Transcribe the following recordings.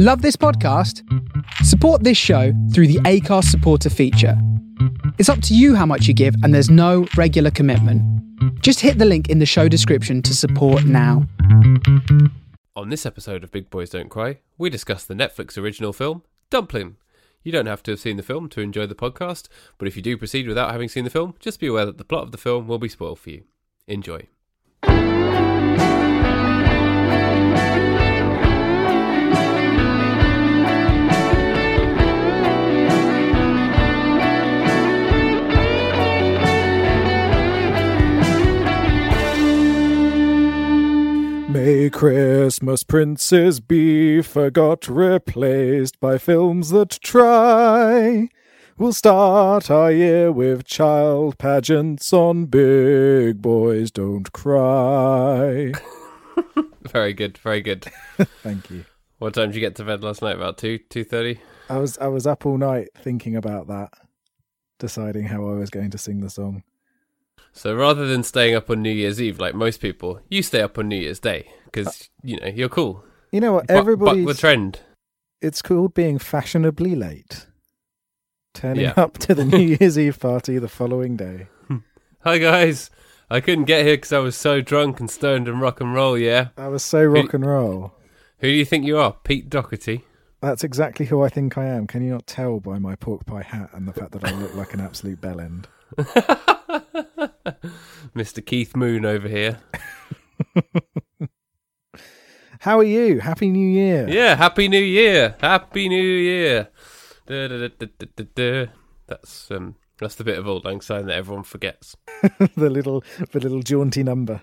Love this podcast? Support this show through the Acast supporter feature. It's up to you how much you give, and there's no regular commitment. Just hit the link in the show description to support now. On this episode of Big Boys Don't Cry, we discuss the Netflix original film, Dumpling. You don't have to have seen the film to enjoy the podcast, but if you do proceed without having seen the film, just be aware that the plot of the film will be spoiled for you. Enjoy. May Christmas princes be forgot, replaced by films that try. We'll start our year with child pageants on Big Boys Don't Cry. Very good, very good. Thank you. What time did you get to bed last night? About two, two thirty. I was I was up all night thinking about that, deciding how I was going to sing the song. So rather than staying up on New Year's Eve like most people, you stay up on New Year's Day because you know you're cool. You know what? Everybody, the trend. it's called being fashionably late. Turning Yeah. up to the New Year's Eve party the following day. Hi guys, I couldn't get here because I was so drunk and stoned and rock and roll. Yeah, I was so rock and roll. who do you think you are, Pete Doherty? That's exactly who I think I am. Can you not tell by my pork pie hat and the fact that I look like an absolute bellend? Mr. Keith Moon over here. How are you? Happy New Year. Yeah, Happy New Year! Happy New Year! Da, da, da. That's um, that's the bit of Auld Lang Syne that everyone forgets. the little the little jaunty number.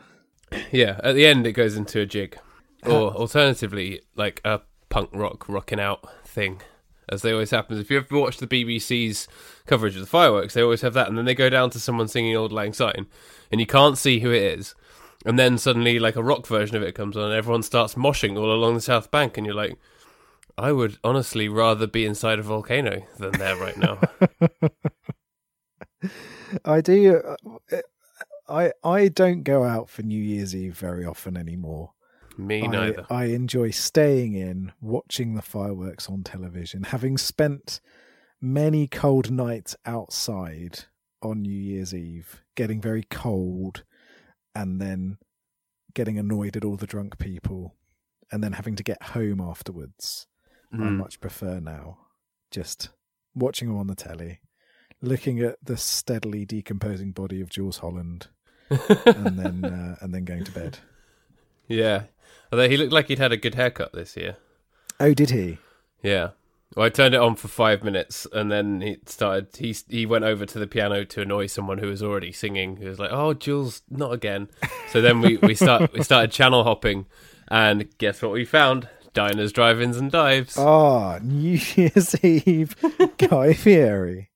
Yeah, at the end it goes into a jig, or alternatively, like a punk rock rocking out thing, as they always happen. If you ever watch the BBC's coverage of the fireworks, they always have that, and then they go down to someone singing Auld Lang Syne, and you can't see who it is, and then suddenly like a rock version of it comes on, and everyone starts moshing all along the South Bank, and you're like. I would honestly rather be inside a volcano than there right now. I do. uh, I I don't go out for New Year's Eve very often anymore. Me I, neither. I enjoy staying in, watching the fireworks on television, having spent many cold nights outside on New Year's Eve, getting very cold, and then getting annoyed at all the drunk people, and then having to get home afterwards. I Mm. much prefer now just watching them on the telly, looking at the steadily decomposing body of Jools Holland, and then uh, and then going to bed. Yeah. Although he looked like he'd had a good haircut this year. Oh, did he? Yeah. Well, I turned it on for five minutes, and then he started. He he went over to the piano to annoy someone who was already singing. He was like, "Oh, Jools, not again." So then we we start we started channel hopping, and guess what we found? Diners, drive-ins, and dives. Ah, New Year's Eve, Guy Fieri.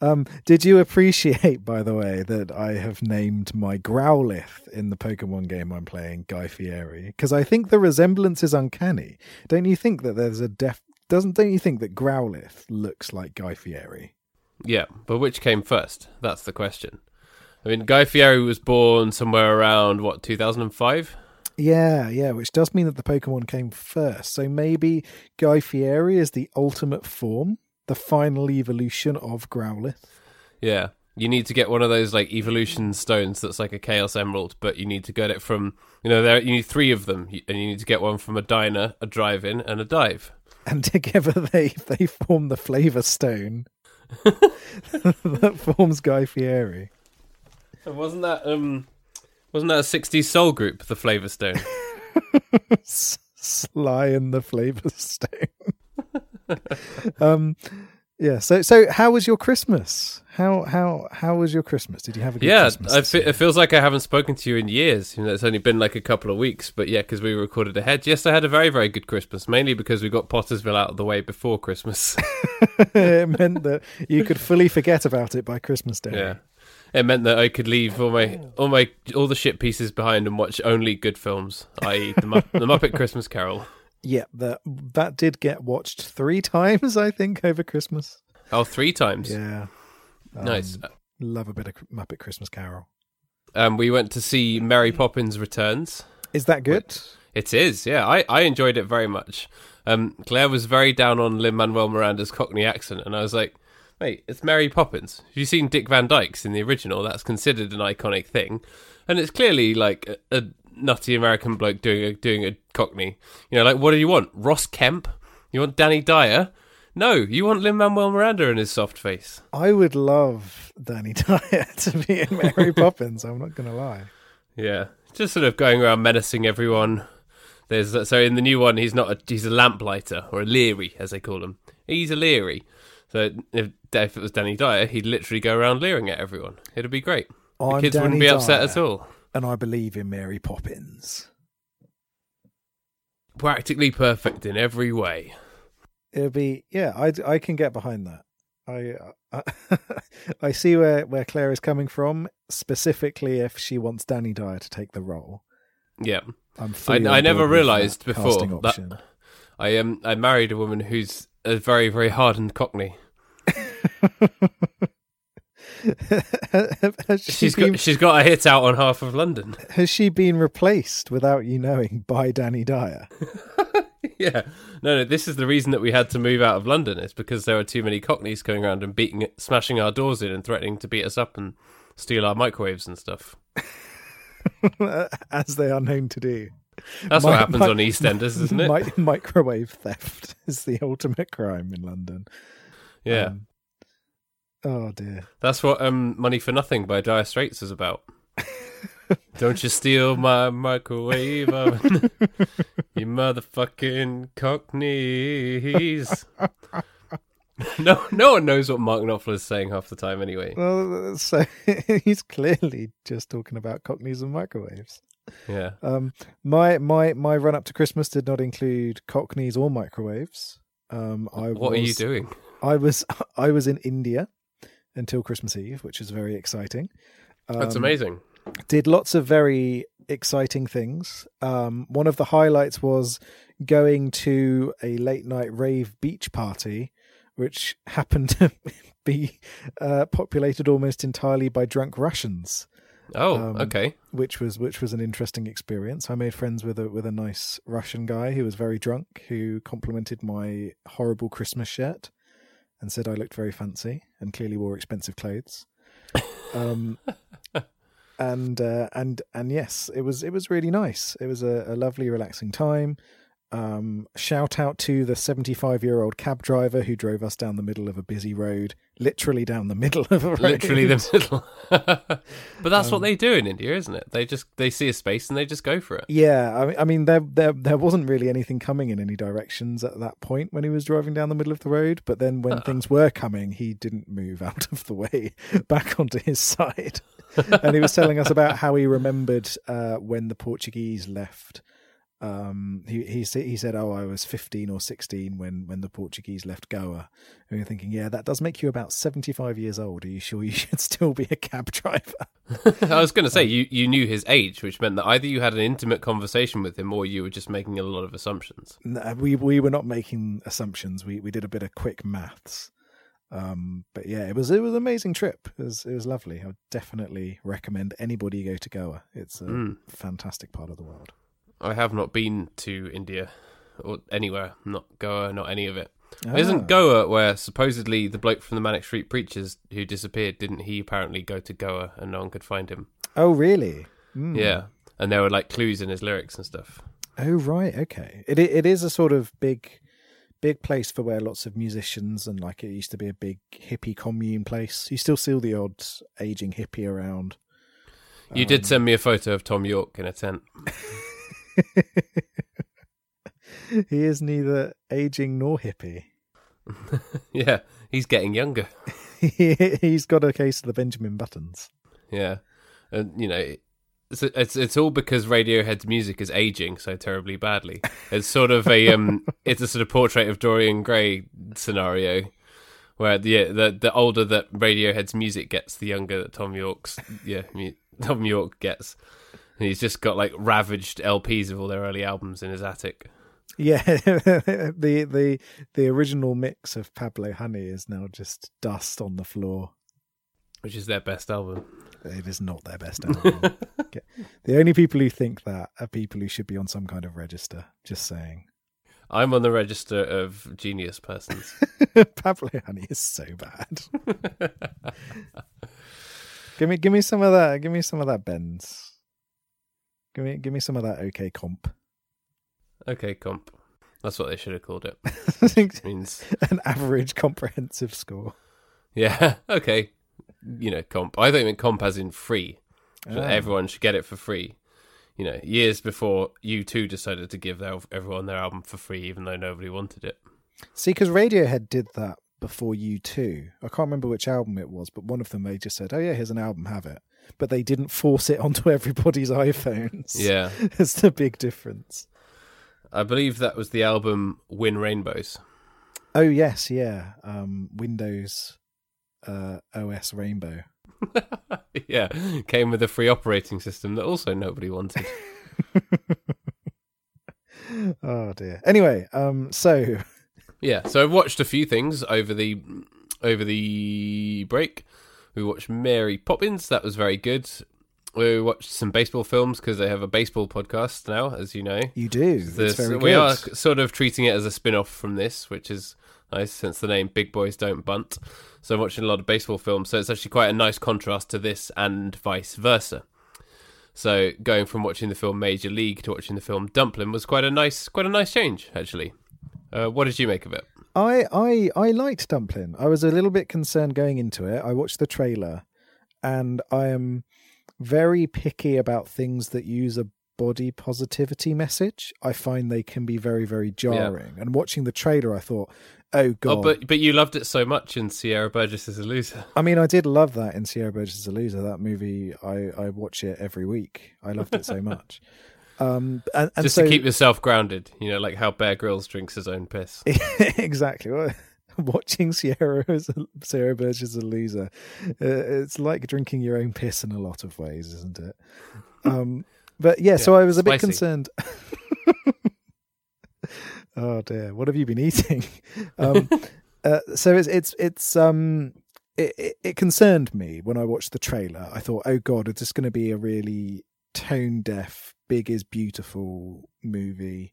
Um, did you appreciate, by the way, that I have named my Growlithe in the Pokemon game I'm playing Guy Fieri? Because I think the resemblance is uncanny. Don't you think that there's a def? Doesn't don't you think that Growlithe looks like Guy Fieri? Yeah, but which came first? That's the question. I mean, Guy Fieri was born somewhere around what 2005. Yeah, yeah, which does mean that the Pokemon came first. So maybe Guy Fieri is the ultimate form, the final evolution of Growlithe. Yeah. You need to get one of those like evolution stones that's like a chaos emerald, but you need to get it from you know there you need three of them, and you need to get one from a diner, a drive-in, and a dive. And together they they form the flavor stone that forms Guy Fieri. And wasn't that um wasn't that a '60s soul group, the Flavor Stone? Sly and the flavor stone. um yeah, so so how was your Christmas? How how how was your Christmas? Did you have a good yeah, Christmas? I fe- it feels like I haven't spoken to you in years. You know, it's only been like a couple of weeks, but yeah, because we recorded ahead. Yes, I had a very very good Christmas, mainly because we got Pottersville out of the way before Christmas. it meant that you could fully forget about it by Christmas Day. yeah, it meant that I could leave all my all my all the shit pieces behind and watch only good films, i.e. the, Mu- the Muppet Christmas Carol. Yeah, that that did get watched three times, I think, over Christmas. Oh, three times. Yeah, Um, Nice. Love a bit of Muppet Christmas Carol. Um, we went to see Mary Poppins Returns. Is that good? It is, yeah. I, I enjoyed it very much. um, Claire was very down on Lin Manuel Miranda's Cockney accent, and I was like, "Mate, it's Mary Poppins. Have you seen Dick Van Dyke's in the original? That's considered an iconic thing, and it's clearly like a, a nutty American bloke doing a doing a Cockney. You know, like what do you want? Ross Kemp? You want Danny Dyer? No, you want Lin Manuel Miranda and his soft face. I would love Danny Dyer to be in Mary Poppins. I'm not going to lie. Yeah, just sort of going around menacing everyone. There's so in the new one, he's not a he's a lamplighter or a leery as they call him. He's a leery. So if, if it was Danny Dyer, he'd literally go around leering at everyone. It'd be great. The I'm kids Danny wouldn't be upset Dyer, at all. And I believe in Mary Poppins. Practically perfect in every way. It'll be yeah. I I can get behind that. I I, I see where where Claire is coming from. Specifically, if she wants Danny Dyer to take the role, Yeah. I'm. I, I never realised before that option. I um I married a woman who's a very very hardened Cockney. has, she She's been, got she's got a hit out on half of London. has she been replaced without you knowing by Danny Dyer? yeah, no, no. This is the reason that we had to move out of London. It's because there were too many Cockneys going around and beating, smashing our doors in, and threatening to beat us up and steal our microwaves and stuff. As they are known to do. That's Mi- what happens mi- on EastEnders, isn't it? Mi- microwave theft is the ultimate crime in London. yeah, Um, oh dear. that's what um, "Money for Nothing" by Dire Straits is about. Don't you steal my microwave oven, you motherfucking Cockneys. no, no one knows what Mark Knopfler is saying half the time anyway. Well, so he's clearly just talking about cockneys and microwaves. Yeah. Um, my my my run up to Christmas did not include cockneys or microwaves. Um, I What are you doing? I was I was in India until Christmas Eve, which is very exciting. That's Um, amazing. Did lots of very exciting things. Um, one of the highlights was going to a late night rave beach party, which happened to be uh, populated almost entirely by drunk Russians Oh, um, okay. which was which was an interesting experience. I made friends with a with a nice Russian guy who was very drunk, who complimented my horrible Christmas shirt and said I looked very fancy and clearly wore expensive clothes. Um, and uh, and and yes, it was it was really nice. It was a, a lovely, relaxing time. Um, shout out to the 75 year old cab driver who drove us down the middle of a busy road, literally down the middle of a road. Literally the middle. but that's Um, what they do in India, isn't it? They just they see a space and they just go for it. Yeah, I mean, I mean, there, there, there wasn't really anything coming in any directions at that point when he was driving down the middle of the road. But then, when Uh-uh. things were coming, he didn't move out of the way back onto his side, and he was telling us about how he remembered uh, when the Portuguese left. Um, he he sa- he said, "Oh, I was fifteen or sixteen when when the Portuguese left Goa." And we were thinking, "Yeah, that does make you about seventy five years old. Are you sure you should still be a cab driver?" I was going to say you you knew his age, which meant that either you had an intimate conversation with him or you were just making a lot of assumptions. No, we we were not making assumptions. We we did a bit of quick maths. Um, but yeah, it was it was an amazing trip. It was it was lovely. I would definitely recommend anybody go to Goa. It's a Mm. fantastic part of the world. I have not been to India or anywhere, not Goa, not any of it. Ah. Isn't Goa where supposedly the bloke from the Manic Street Preachers who disappeared, didn't he apparently go to Goa and no one could find him? Oh really? Mm. Yeah. And there were like clues in his lyrics and stuff. Oh right. Okay. It it is a sort of big big place for where lots of musicians and like it used to be a big hippie commune place. You still see the odd aging hippie around. You did send me a photo of Thom Yorke in a tent. he is neither aging nor hippie. yeah, he's getting younger. He's got a case of the Benjamin Buttons. Yeah, and you know, it's it's it's all because Radiohead's music is aging so terribly badly. It's sort of a um, it's a sort of portrait of Dorian Gray scenario, where the the the older that Radiohead's music gets, the younger that Thom Yorke's yeah mu- Thom Yorke gets. He's just got like ravaged LPs of all their early albums in his attic. Yeah, the the the original mix of Pablo Honey is now just dust on the floor. Which is their best album. It is not their best album. The only people who think that are people who should be on some kind of register. Just saying. I'm on the register of genius persons. Pablo Honey is so bad. give me, give me some of that. Give me some of that Bends. Give me, give me some of that. OK comp. okay, comp. That's what they should have called it. I think means an average comprehensive score. yeah, okay. You know, comp. I don't mean comp as in free. So Ah. Everyone should get it for free. You know, years before U2 decided to give their, everyone their album for free, even though nobody wanted it. See, because Radiohead did that before U2 I can't remember which album it was, but one of them they just said, "Oh yeah, here's an album, have it." But they didn't force it onto everybody's iPhones. Yeah, it's the big difference. I believe that was the album In Rainbows. Oh yes, yeah. Um, Windows uh, OS Rainbow. yeah, came with a free operating system that also nobody wanted. Oh dear. Anyway, um, so Yeah, so I've watched a few things over the over the break. We watched Mary Poppins. That was very good. We watched some baseball films because they have a baseball podcast now, as you know. you do. This- very we good. are sort of treating it as a spin-off from this, which is nice since the name Big Boys Don't Bunt. So I'm watching a lot of baseball films, so it's actually quite a nice contrast to this and vice versa. So going from watching the film Major League to watching the film Dumpling was quite a nice, quite a nice change actually. Uh, what did you make of it? I, I I liked Dumpling. I was a little bit concerned going into it. I watched the trailer, and I am very picky about things that use a body positivity message. I find they can be very very jarring. And watching the trailer, I thought, oh god. Oh, but but you loved it so much in Sierra Burgess is a loser. I mean, I did love that in Sierra Burgess is a Loser. That movie, I I watch it every week. I loved it so much. Um, and, and Just so to keep yourself grounded, you know, like how Bear Grylls drinks his own piss. exactly. Well, Watching Sierra as a, Sierra Burgess as a loser, uh, it's like drinking your own piss in a lot of ways, isn't it? Um, but yeah, so I was a bit concerned. oh dear, what have you been eating? Um, uh, so it's it's it's um it, it, it concerned me when I watched the trailer. I thought, oh god, is this going to be a really tone deaf, big is beautiful movie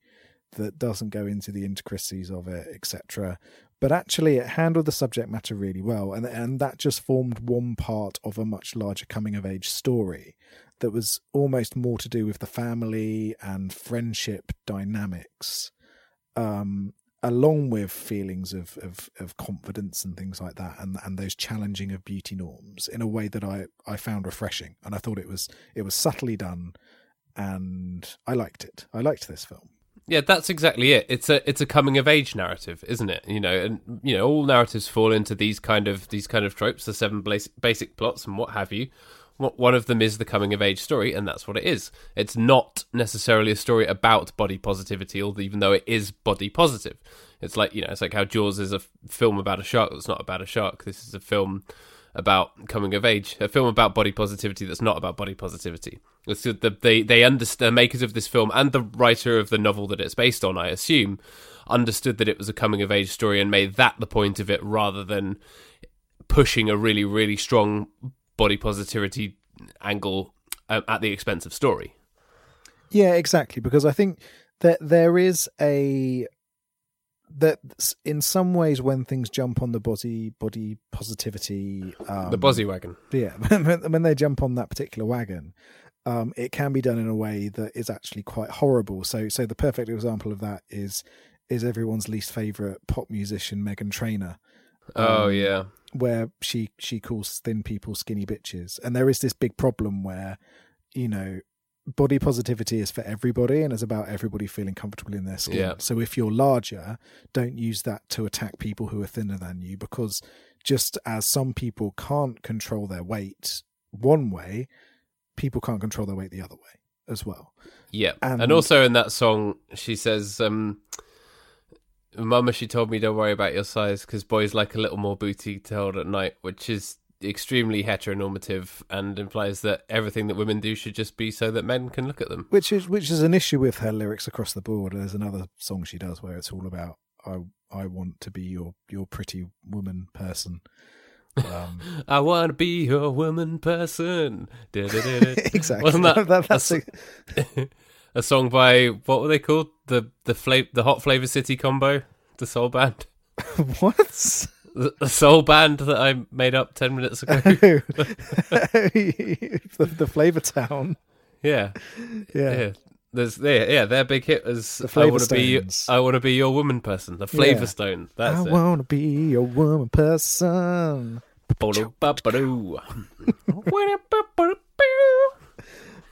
that doesn't go into the intricacies of it, etc. But actually, it handled the subject matter really well, and and that just formed one part of a much larger coming of age story that was almost more to do with the family and friendship dynamics, um, along with feelings of, of of confidence and things like that, and and those challenging of beauty norms in a way that I I found refreshing, and I thought it was it was subtly done, and I liked it. I liked this film. Yeah, that's exactly it. It's a it's a coming of age narrative, isn't it? You know, and you know, all narratives fall into these kind of these kind of tropes, the seven basic, plots and what have you. One of them is the coming of age story, and that's what it is. It's not necessarily a story about body positivity, even though it is body positive. It's like you know, it's like how Jaws is a film about a shark that's not about a shark. This is a film about coming of age, a film about body positivity that's not about body positivity. The, they they understand the makers of this film and the writer of the novel that it's based on, I assume, understood that it was a coming of age story and made that the point of it rather than pushing a really really strong body positivity angle um, at the expense of story. Yeah, exactly. Because I think that there is a that in some ways when things jump on the body body positivity, um, the Bozzy wagon. yeah, when, they jump on that particular wagon, um, it can be done in a way that is actually quite horrible. So, so the perfect example of that is is everyone's least favorite pop musician Meghan Trainor Oh Um, yeah, where she she calls thin people skinny bitches and there is this big problem where you know body positivity is for everybody and it's about everybody feeling comfortable in their skin Yeah. so if you're larger don't use that to attack people who are thinner than you because just as some people can't control their weight one way people can't control their weight the other way as well yeah. And, and- also in that song, she says, um, "Mama, she told me don't worry about your size because boys like a little more booty to hold at night," which is extremely heteronormative and implies that everything that women do should just be so that men can look at them. which is which is an issue with her lyrics across the board. There's another song she does where it's all about I I want to be your your pretty woman person. Um, I want to be a woman person. Exactly. Wasn't that, That- that's that's- a song by what were they called? The the fla- the Hot Flavor City combo, the soul band, what? The, soul band that I made up ten minutes ago. the, the Flavor Town. yeah, Yeah. yeah. There's yeah, yeah. Their big hit was The I want to be I want to be your woman person. The Flavor Yeah. Stone. That's I it. wanna be your woman person.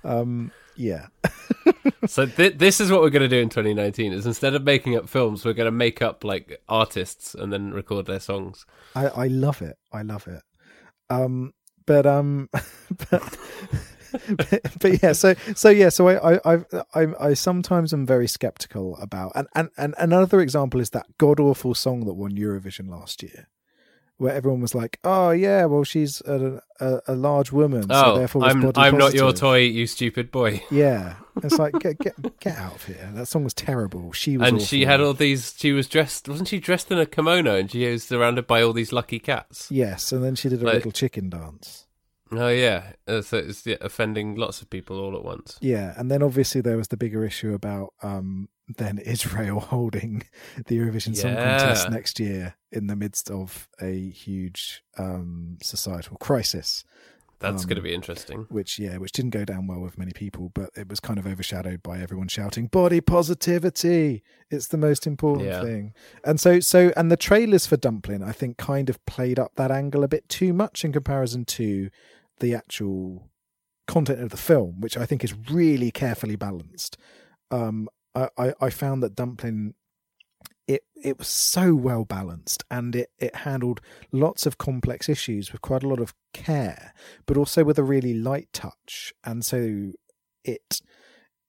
Um, yeah. so th- this is what we're going to do in 2019 is instead of making up films we're going to make up like artists and then record their songs I, I love it. I love it. Um, but um, but, but, but yeah. So so yeah. So I I I I, I sometimes am very skeptical about and, and and another example is that god awful song that won Eurovision last year, where everyone was like, oh yeah, well she's a a, a large woman, so oh therefore was i'm i'm not your toy you stupid boy. Yeah, it's like get get get out of here. That song was terrible. She was and she had all these she was dressed wasn't she dressed in a kimono and she was surrounded by all these lucky cats? Yes, and then she did a Like- little chicken dance. oh yeah. Uh, so it's yeah, offending lots of people all at once. Yeah, and then obviously there was the bigger issue about um, then Israel holding the Eurovision Song Contest next year in the midst of a huge um, societal crisis, that's Um, going to be interesting which yeah, which didn't go down well with many people, but it was kind of overshadowed by everyone shouting "body positivity." It's the most important Yeah. thing, and so so and the trailers for Dumpling, I think, kind of played up that angle a bit too much in comparison to the actual content of the film, which I think is really carefully balanced. Um, I, I, I found that Dumpling it it was so well balanced and it, it handled lots of complex issues with quite a lot of care, but also with a really light touch. And so it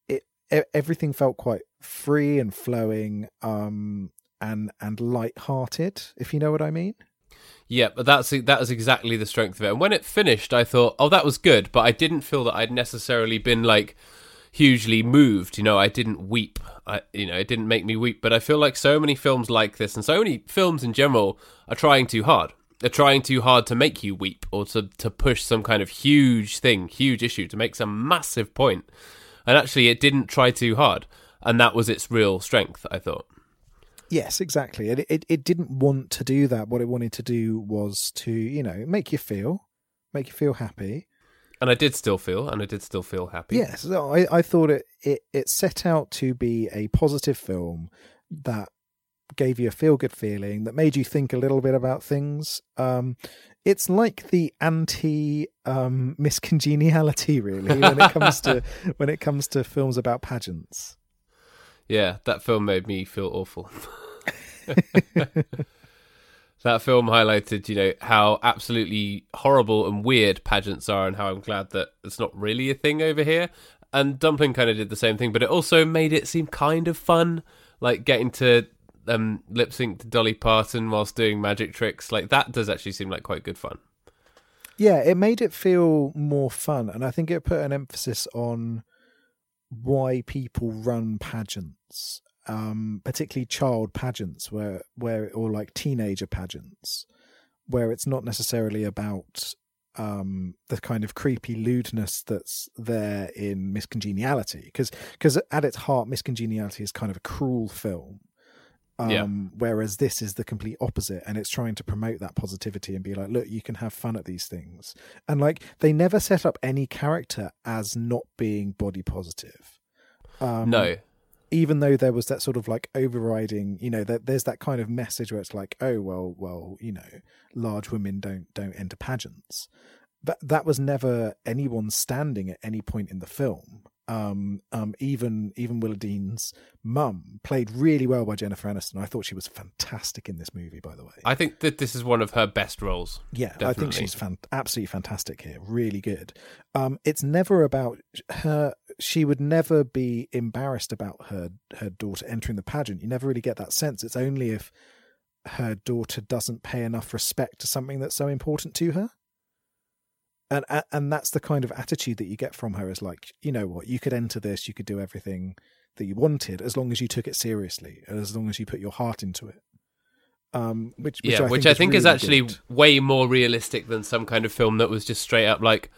it everything felt quite free and flowing um and and light-hearted if you know what i mean Yeah, but that's that was exactly the strength of it. And when it finished, I thought, "Oh, that was good," but I didn't feel that I'd necessarily been like hugely moved. You know, I didn't weep. I, you know, it didn't make me weep. But I feel like so many films like this, and so many films in general, are trying too hard. They're trying too hard to make you weep or to to push some kind of huge thing, huge issue, to make some massive point. And actually, it didn't try too hard, and that was its real strength. I thought. Yes, exactly. It, it it didn't want to do that. What it wanted to do was to, you know, make you feel, make you feel happy. And I did still feel, and I did still feel happy. Yes, I, I thought it, it it set out to be a positive film that gave you a feel good feeling that made you think a little bit about things. Um, it's like the anti um, Miss Congeniality, really, when it comes to when it comes to films about pageants. Yeah, that film made me feel awful. that film highlighted, you know, how absolutely horrible and weird pageants are, and how I'm glad that it's not really a thing over here. And Dumpling kind of did the same thing, but it also made it seem kind of fun, like getting to um, lip sync to Dolly Parton whilst doing magic tricks. Like that does actually seem like quite good fun. Yeah, it made it feel more fun, and I think it put an emphasis on why people run pageants, um, particularly child pageants, where where or like teenager pageants, where it's not necessarily about um, the kind of creepy lewdness that's there in Miss Congeniality, because because at its heart, Miss Congeniality is kind of a cruel film. Um, Yeah. Whereas this is the complete opposite, and it's trying to promote that positivity and be like, look, you can have fun at these things. And like, they never set up any character as not being body positive. Um, no, even though there was that sort of like overriding, you know, that there's that kind of message where it's like, oh well, well, you know, large women don't don't enter pageants. But that was never anyone standing at any point in the film. Um, um, even even Willowdean's mum played really well by Jennifer Aniston. I thought she was fantastic in this movie, by the way. I think that this is one of her best roles. Yeah, I think she's fan- absolutely fantastic here. Really good. Um, it's never about her. She would never be embarrassed about her her daughter entering the pageant. You never really get that sense. It's only if her daughter doesn't pay enough respect to something that's so important to her. And and that's the kind of attitude that you get from her. Is like, you know what, you could enter this, you could do everything that you wanted as long as you took it seriously and as long as you put your heart into it. Um, which, which yeah, I which think I think is really actually good. way more realistic than some kind of film that was just straight up like,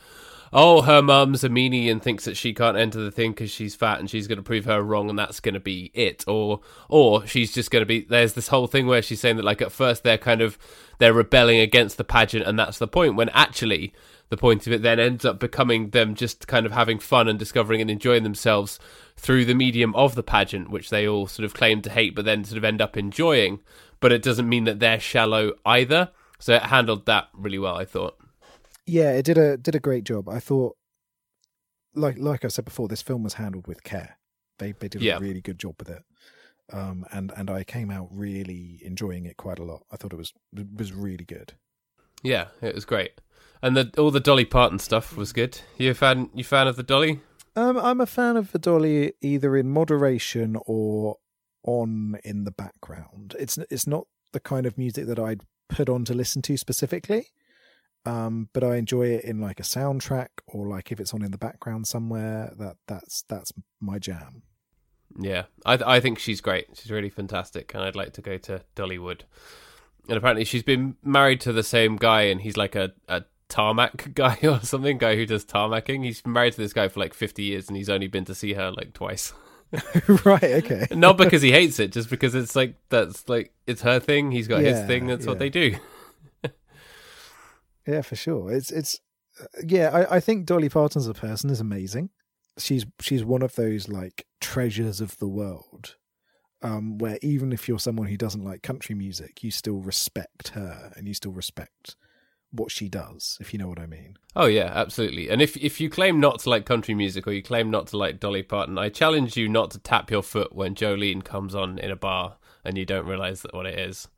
oh, her mum's a meanie and thinks that she can't enter the thing because she's fat and she's going to prove her wrong and that's going to be it, or or she's just going to be. There's this whole thing where she's saying that like at first they're kind of they're rebelling against the pageant and that's the point when actually the point of it then ends up becoming them just kind of having fun and discovering and enjoying themselves through the medium of the pageant, which they all sort of claim to hate, but then sort of end up enjoying. But it doesn't mean that they're shallow either. So it handled that really well, I thought. Yeah, it did a did a great job. I thought, like like I said before, this film was handled with care. They they did Yeah. a really good job with it, um, and and I came out really enjoying it quite a lot. I thought it was it was really good. Yeah, it was great. And the all the Dolly Parton stuff was good. You a fan you fan of the Dolly? Um, I'm a fan of the Dolly either in moderation or on in the background. It's it's not the kind of music that I'd put on to listen to specifically. Um, but I enjoy it in like a soundtrack or like if it's on in the background somewhere. That that's that's my jam. Yeah, I I think she's great. She's really fantastic, and I'd like to go to Dollywood. And apparently, she's been married to the same guy, and he's like a, a tarmac guy or something, guy who does tarmacking. He's been married to this guy for like fifty years, and he's only been to see her like twice. right. Okay. Not because he hates it, just because it's like that's like it's her thing. He's got his thing. That's yeah. what they do. Yeah, for sure. It's it's uh, yeah. I, I think Dolly Parton as a person is amazing. She's she's one of those like treasures of the world, um, where even if you're someone who doesn't like country music, you still respect her and you still respect what she does. If you know what I mean. Oh yeah, absolutely. And if if you claim not to like country music or you claim not to like Dolly Parton, I challenge you not to tap your foot when Jolene comes on in a bar and you don't realize that what it is.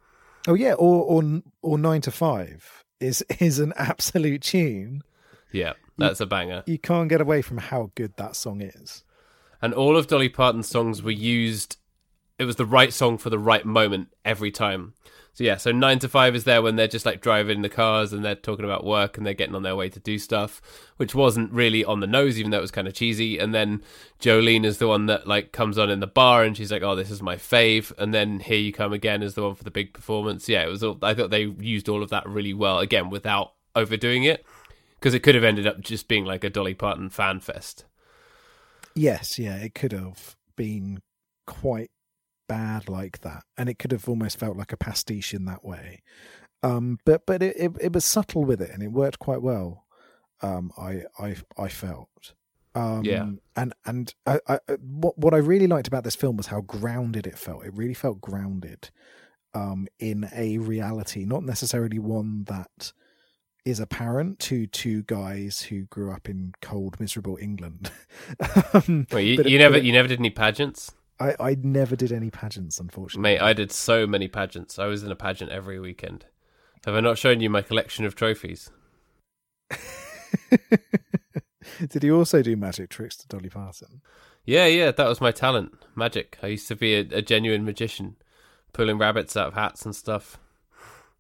Oh yeah, or or or nine to five is is an absolute tune. Yeah, that's a banger. You can't get away from how good that song is. And all of Dolly Parton's songs were used. It was the right song for the right moment every time. So yeah, so nine to five is there when they're just like driving the cars and they're talking about work and they're getting on their way to do stuff, which wasn't really on the nose, even though it was kind of cheesy. And then Jolene is the one that like comes on in the bar and she's like, "Oh, this is my fave." And then Here You Come Again is the one for the big performance. Yeah, it was. All, I thought they used all of that really well again without overdoing it because it could have ended up just being like a Dolly Parton fan fest. Yes, yeah, it could have been quite bad like that, and it could have almost felt like a pastiche in that way. Um, but but it, it it was subtle with it, and it worked quite well. Um, I I I felt. Um, Yeah. and and I, I, what what I really liked about this film was how grounded it felt. It really felt grounded um, in a reality, not necessarily one that is apparent to two guys who grew up in cold, miserable England. um, Wait, you, but it- you never it- you never did any pageants? I, I never did any pageants, unfortunately. Mate, I did so many pageants. I was in a pageant every weekend. Have I not shown you my collection of trophies? did he also do magic tricks to Dolly Parton? Yeah, yeah, that was my talent. Magic. I used to be a, a genuine magician, pulling rabbits out of hats and stuff.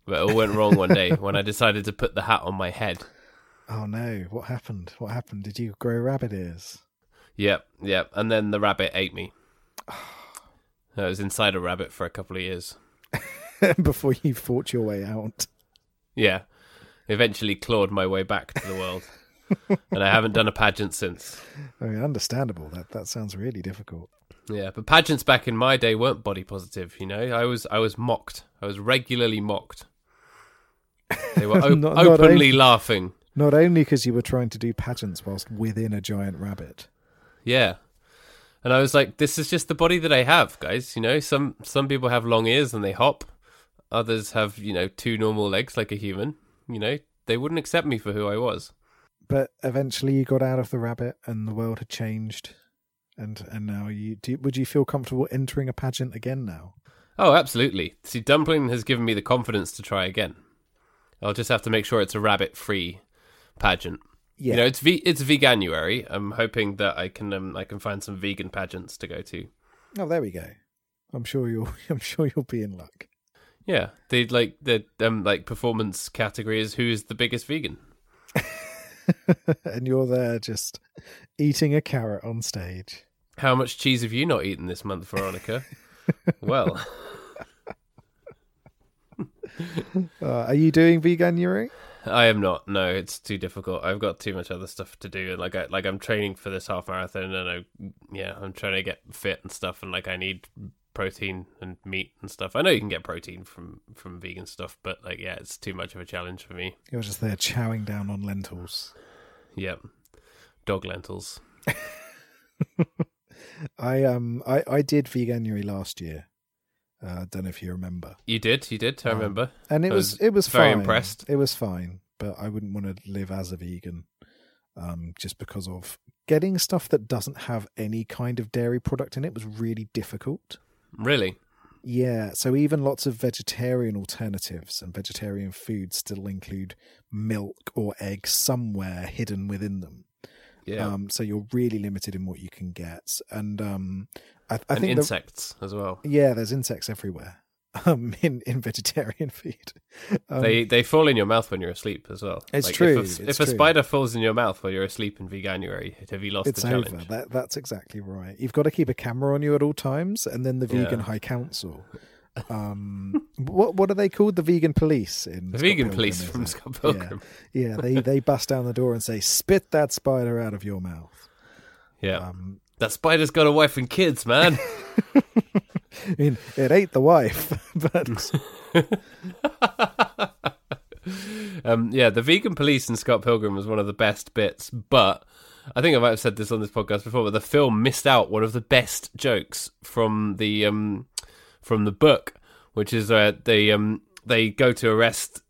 But it all went wrong one day when I decided to put the hat on my head. Oh no! What happened? What happened? Did you grow rabbit ears? Yep, yep. And then the rabbit ate me. I was inside a rabbit for a couple of years. Before you fought your way out. Yeah. Eventually clawed my way back to the world. and I haven't done a pageant since. I mean, understandable. That that sounds really difficult. Yeah, but pageants back in my day weren't body positive, you know. I was I was mocked. I was regularly mocked. They were op- Not- not openly only- laughing. Not only because you were trying to do pageants whilst within a giant rabbit. Yeah. And I was like, this is just the body that I have, guys. You know, some some people have long ears and they hop. Others have, you know, two normal legs like a human. You know, they wouldn't accept me for who I was. But eventually, you got out of the rabbit, and the world had changed. And and now you do. Would you feel comfortable entering a pageant again now? Oh, absolutely. See, Dumpling has given me the confidence to try again. I'll just have to make sure it's a rabbit-free pageant. Yeah. You know, it's ve- it's veganuary. I'm hoping that I can um, I can find some vegan pageants to go to. oh, there we go. I'm sure you'll. I'm sure you'll be in luck. Yeah, they like the um like performance category is who's the biggest vegan. and you're there just eating a carrot on stage. How much cheese have you not eaten this month, Veronica? well, Uh, are you doing veganuary? I am not. No, it's too difficult. I've got too much other stuff to do. Like I like I'm training for this half marathon, and I yeah, I'm trying to get fit and stuff, and like I need protein and meat and stuff. I know you can get protein from from vegan stuff, but like yeah, it's too much of a challenge for me. You're just there chowing down on lentils. Yep, dog lentils. I um I I did veganuary last year. I uh, don't know if you remember. You did, you did. I Um, remember. And it I was, was it was very fine. impressed. It was fine, but I wouldn't want to live as a vegan, um, just because of getting stuff that doesn't have any kind of dairy product in it was really difficult. Really? Yeah, so even lots of vegetarian alternatives and vegetarian foods still include milk or eggs somewhere hidden within them. Yeah. Um, so you're really limited in what you can get, and um, I, I and think the- insects as well. yeah, there's insects everywhere. Um, in in vegetarian food, um, they they fall in your mouth when you're asleep as well. It's Like, true, If, a, it's if a true. spider falls in your mouth while you're asleep in veganuary, have you lost it's the challenge? over. That that's exactly right. You've got to keep a camera on you at all times, and then the vegan Yeah. high council. Um, what what are they called? The vegan police in The Scott vegan Pilgrim, police from it? Scott Pilgrim. Yeah, they they bust down the door and say, "Spit that spider out of your mouth." Yeah. Um, that spider's got a wife and kids, man. I mean, it ate the wife, but um, yeah, the vegan police in Scott Pilgrim was one of the best bits, but I think I might have said this on this podcast before, but the film missed out one of the best jokes from the um, from the book, which is uh, they um, they go to arrest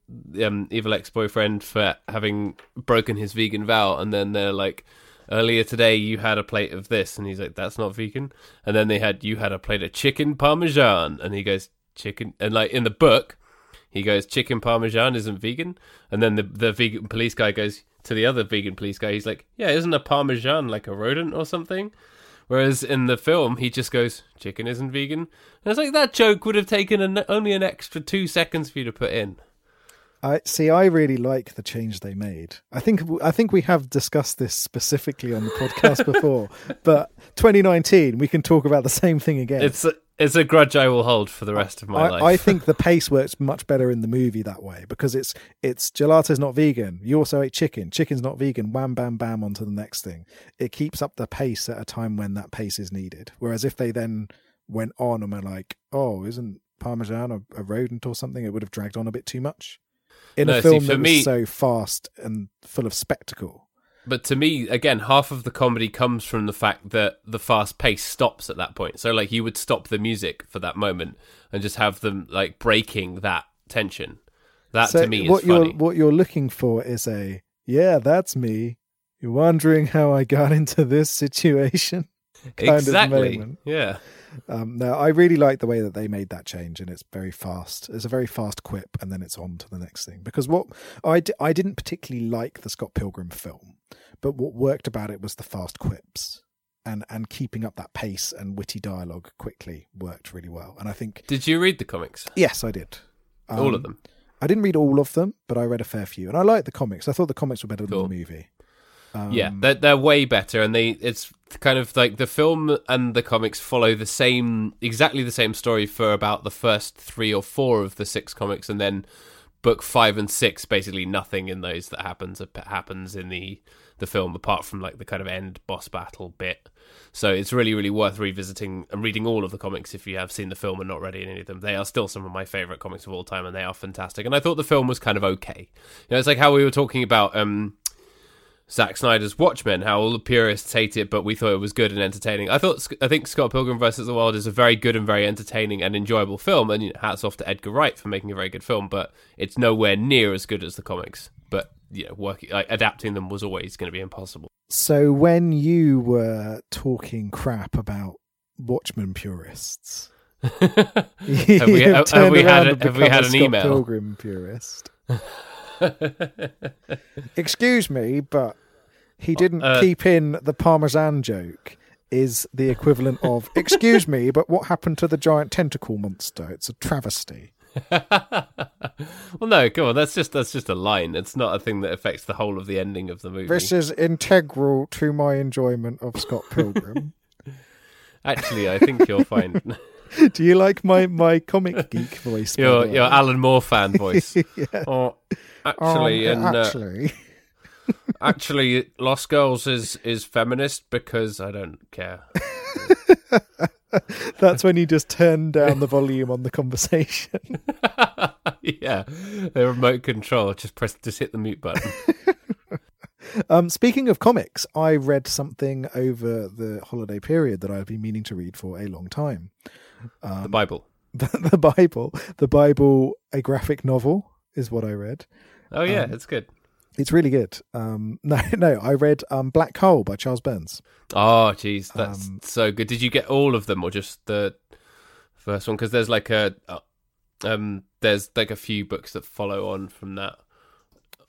um, evil ex boyfriend for having broken his vegan vow, and then they're like. Earlier today, you had a plate of this, and he's like, "That's not vegan." And then they had, "You had a plate of chicken parmesan," and he goes, "Chicken." And like in the book, he goes, chicken parmesan isn't vegan. And then the, the vegan police guy goes to the other vegan police guy. He's like, yeah, isn't a parmesan like a rodent or something? Whereas in the film, he just goes, chicken isn't vegan. And it's like, that joke would have taken an, only an extra two seconds for you to put in. I see. I really like the change they made. I think I think we have discussed this specifically on the podcast before, but 2019 we can talk about the same thing again. It's a, it's a grudge I will hold for the rest of my I, life. I think the pace works much better in the movie that way because it's it's gelato's not vegan. You also ate chicken. Chicken's not vegan. Wham bam bam onto the next thing. It keeps up the pace at a time when that pace is needed. Whereas if they then went on and were like, "Oh, isn't Parmesan a, a rodent or something?" It would have dragged on a bit too much. In No, a film for that was so fast and full of spectacle. But to me, again, half of the comedy comes from the fact that the fast pace stops at that point. So, like, you would stop the music for that moment and just have them like breaking that tension. That so to me is what funny. you're what you're looking for is a yeah, that's me. You're wondering how I got into this situation. kind of exactly. moment. Yeah. Um, no, I really like the way that they made that change, and it's very fast. It's a very fast quip, and then it's on to the next thing. Because what I d- I didn't particularly like the Scott Pilgrim film, but what worked about it was the fast quips, and and keeping up that pace and witty dialogue quickly worked really well. And I think Did you read the comics? yes, I did. All Um, of them. I didn't read all of them, but I read a fair few, and I liked the comics. I thought the comics were better Cool. than the movie. Um, yeah, they're they're way better, and they it's kind of like the film and the comics follow the same exactly the same story for about the first three or four of the six comics, and then book five and six basically nothing in those that happens happens in the the film apart from like the kind of end boss battle bit. So it's really really worth revisiting and reading all of the comics if you have seen the film and not read any of them. They are still some of my favorite comics of all time, and they are fantastic. And I thought the film was kind of okay. You know, it's like how we were talking about. um Zack Snyder's Watchmen, how all the purists hate it, but we thought it was good and entertaining. I thought I think Scott Pilgrim vs. the World is a very good and very entertaining and enjoyable film, and hats off to Edgar Wright for making a very good film. But it's nowhere near as good as the comics. But you know, working like adapting them was always going to be impossible. So when you were talking crap about Watchmen purists, have we, you've have, we had and have we had an Scott email? Pilgrim purist. Excuse me, but he didn't Uh, keep in the Parmesan joke. Is the equivalent of "Excuse me, but what happened to the giant tentacle monster?" It's a travesty. well, no, come on, that's just that's just a line. It's not a thing that affects the whole of the ending of the movie. This is integral to my enjoyment of Scott Pilgrim. Actually, I think you'll find Do you like my, my comic geek voice? Your your Alan Moore fan voice. Yeah. Oh, actually, Um, and uh, actually, actually, Lost Girls is is feminist because I don't care. that's when you just turn down the volume on the conversation. yeah, the remote control. Just press, just hit the mute button. Um, speaking of comics, I read something over the holiday period that I've been meaning to read for a long time. Um, the Bible. the, the Bible, the Bible, a graphic novel is what I read. Oh yeah, um, it's good. It's really good. Um, no, no, I read um, Black Hole by Charles Burns. Oh, jeez, that's Um, so good. Did you get all of them or just the first one? Because there's like a, uh, um, there's like a few books that follow on from that,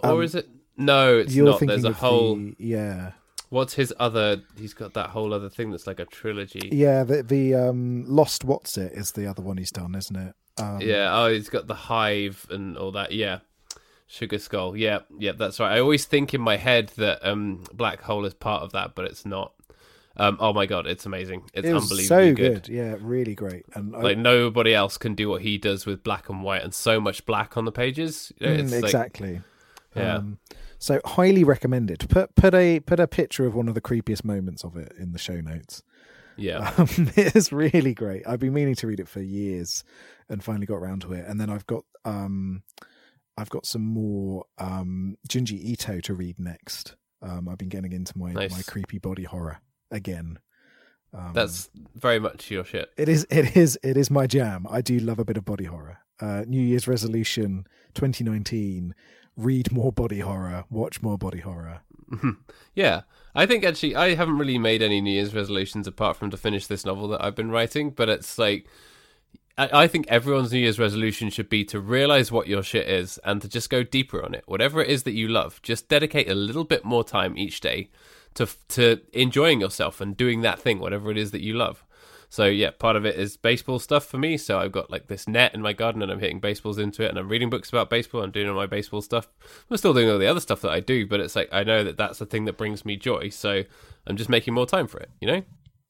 or Um, is it? No, it's not. There's a whole. the, yeah, What's his other? He's got that whole other thing that's like a trilogy. yeah. The the um, Lost What's It is the other one he's done, isn't it? Um, Yeah. Oh, he's got the hive and all that. Yeah. Sugar Skull. Yeah. Yeah. That's right. I always think in my head that um, Black Hole is part of that, but it's not. Um, oh my god, it's amazing! It's it unbelievably so good. good. Yeah, really great. And I- Like nobody else can do what he does with black and white and so much black on the pages. Mm, like- exactly. yeah. Um, so highly recommended. Put put a put a picture of one of the creepiest moments of it in the show notes. yeah. Um, it is really great. I've been meaning to read it for years, and finally got around to it. And then I've got um, I've got some more um Junji Ito to read next. Um, I've been getting into my Nice. my creepy body horror again. Um, That's very much your shit. it is it is it is my jam. I do love a bit of body horror. Uh, New Year's resolution 2019: read more body horror, watch more body horror. yeah. I think actually I haven't really made any New Year's resolutions apart from to finish this novel that I've been writing, but it's like I, think everyone's New Year's resolution should be to realize what your shit is and to just go deeper on it. Whatever it is that you love, just dedicate a little bit more time each day to to enjoying yourself and doing that thing, whatever it is that you love. So yeah, part of it is baseball stuff for me. So I've got like this net in my garden, and I'm hitting baseballs into it, and I'm reading books about baseball. I'm doing all my baseball stuff. I'm still doing all the other stuff that I do, but it's like I know that that's the thing that brings me joy. So I'm just making more time for it. You know?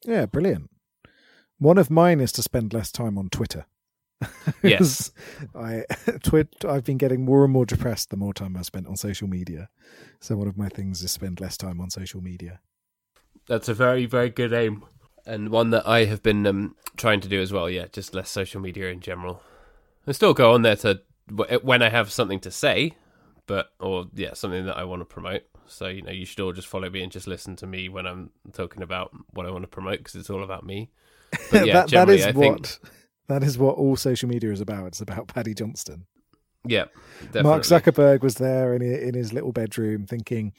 Yeah, brilliant. One of mine is to spend less time on Twitter. Yes. I twit. I've been getting more and more depressed the more time I spent on social media. So one of my things is spend less time on social media. That's a very very good aim, and one that I have been um, trying to do as well. Yeah, just less social media in general. I still go on there to when I have something to say, but or yeah, something that I want to promote. So you know, you should all just follow me and just listen to me when I'm talking about what I want to promote because it's all about me. But yeah, that, that is I what think that is what all social media is about. It's about Paddy Johnston. yeah, definitely. Mark Zuckerberg was there in in his little bedroom thinking,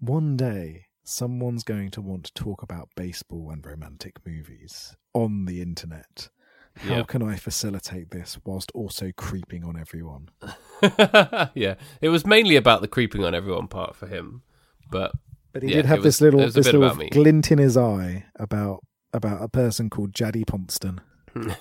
one day someone's going to want to talk about baseball and romantic movies on the internet. How Yeah. can I facilitate this whilst also creeping on everyone? yeah, it was mainly about the creeping on everyone part for him, but But he Yeah, did have was- this little was a this little glint in his eye about about a person called Jaddy Ponston.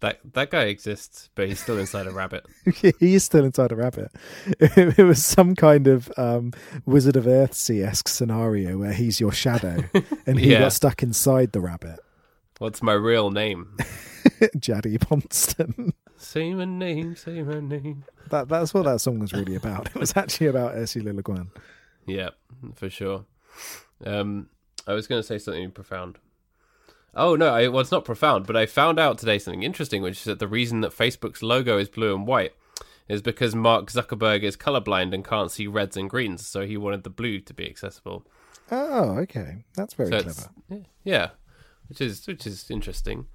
that that guy exists, but he's still inside a rabbit. he is still inside a rabbit. It, was some kind of um, Wizard of Earthsea esque scenario where he's your shadow, and he Yeah. got stuck inside the rabbit. What's my real name? Jaddy Ponston. Say my name, say my name. That that's what that song was really about. It was actually about Ursula Le Guin. Yeah, for sure. Um, I was going to say something profound. Oh no, I, well, it's not profound, but I found out today something interesting, which is that the reason that Facebook's logo is blue and white is because Mark Zuckerberg is colorblind and can't see reds and greens, so he wanted the blue to be accessible. Oh, okay, that's very So clever. Yeah, which is which is interesting.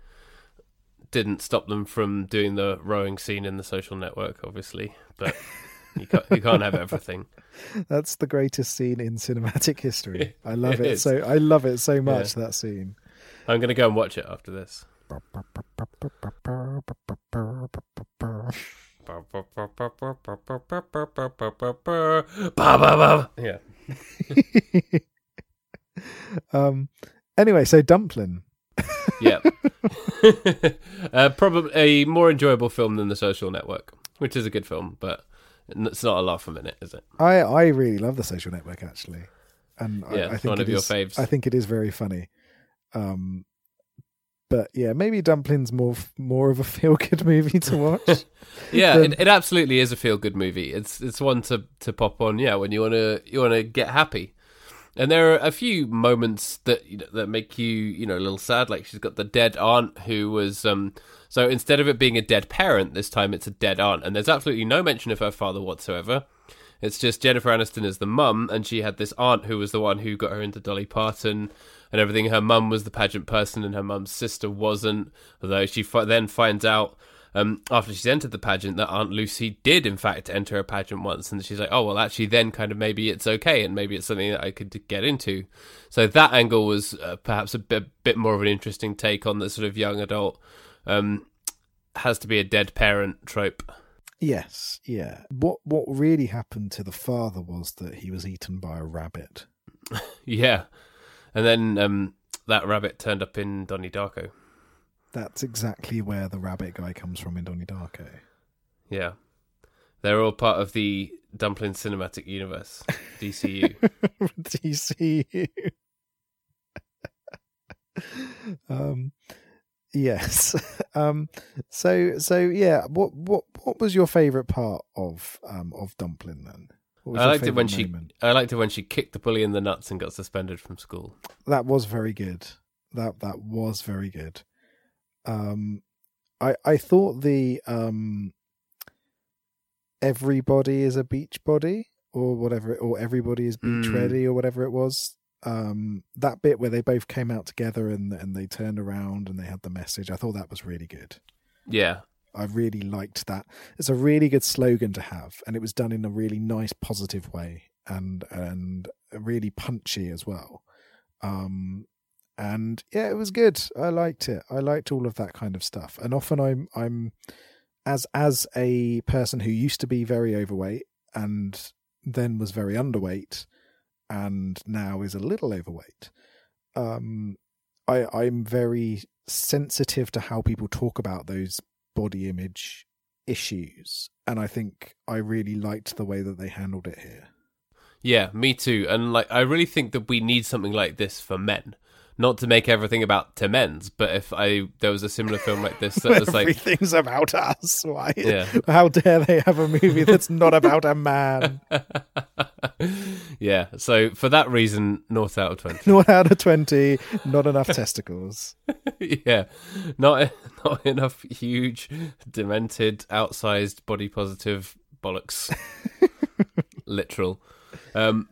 Didn't stop them from doing the rowing scene in the social network, obviously, but you can't, you can't have everything. That's the greatest scene in cinematic history. I love It it, so. I love it so much. That scene. I'm going to go and watch it after this. Yeah. um. Anyway, so Dumpling. Yeah. uh, probably a more enjoyable film than The Social Network, which is a good film, but it's not a laugh a minute, is it? I I really love the Social Network actually, and I- Yeah, I, think one of your is- faves. I think it is very funny. Um, but yeah, maybe Dumpling's more more of a feel good movie to watch. yeah, it, it absolutely is a feel good movie. It's it's one to to pop on. Yeah, when you wanna you wanna get happy. And there are a few moments that you know, that make you you know a little sad. Like she's got the dead aunt who was um. So instead of it being a dead parent, this time it's a dead aunt, and there's absolutely no mention of her father whatsoever. It's just Jennifer Aniston as the mum, and she had this aunt who was the one who got her into Dolly Parton and everything. Her mum was the pageant person, and her mum's sister wasn't. Although she then finds out um, after she's entered the pageant that Aunt Lucy did, in fact, enter a pageant once, and she's like, "Oh well, actually, then kind of maybe it's okay, and maybe it's something that I could get into." So that angle was uh, perhaps a bit, bit, more of an interesting take on the sort of young adult. Um, has to be a dead parent trope. Yes, yeah. What what really happened to the father was that he was eaten by a rabbit. yeah, and then um, that rabbit turned up in Donnie Darko. That's exactly where the rabbit guy comes from in Donnie Darko. Yeah, they're all part of the Dumpling Cinematic Universe, DCU. DCU. um, Yes. Um, so so yeah. What what what was your favourite part of um, of Dumpling then? I liked it when moment? she. I liked it when she kicked the bully in the nuts and got suspended from school. That was very good. That that was very good. Um, I I thought the um, everybody is a beach body or whatever, or everybody is beach mm. ready or whatever it was um, that bit where they both came out together and and they turned around and they had the message. I thought that was really good. Yeah, I really liked that. It's a really good slogan to have, and it was done in a really nice, positive way, and and really punchy as well. Um, and yeah, it was good. I liked it. I liked all of that kind of stuff. And often I'm I'm as as a person who used to be very overweight and then was very underweight and now is a little overweight. Um, I, I'm very sensitive to how people talk about those body image issues, and I think I really liked the way that they handled it here. Yeah, me too. And like, I really think that we need something like this for men not to make everything about Tim Enns, but if I there was a similar film like this that was like everything's about us. Why? Yeah. How dare they have a movie that's not about a man? yeah. So for that reason, not out of twenty. Not out of twenty. Not enough testicles. yeah. Not not enough huge, demented, outsized, body positive bollocks. Literal. Um,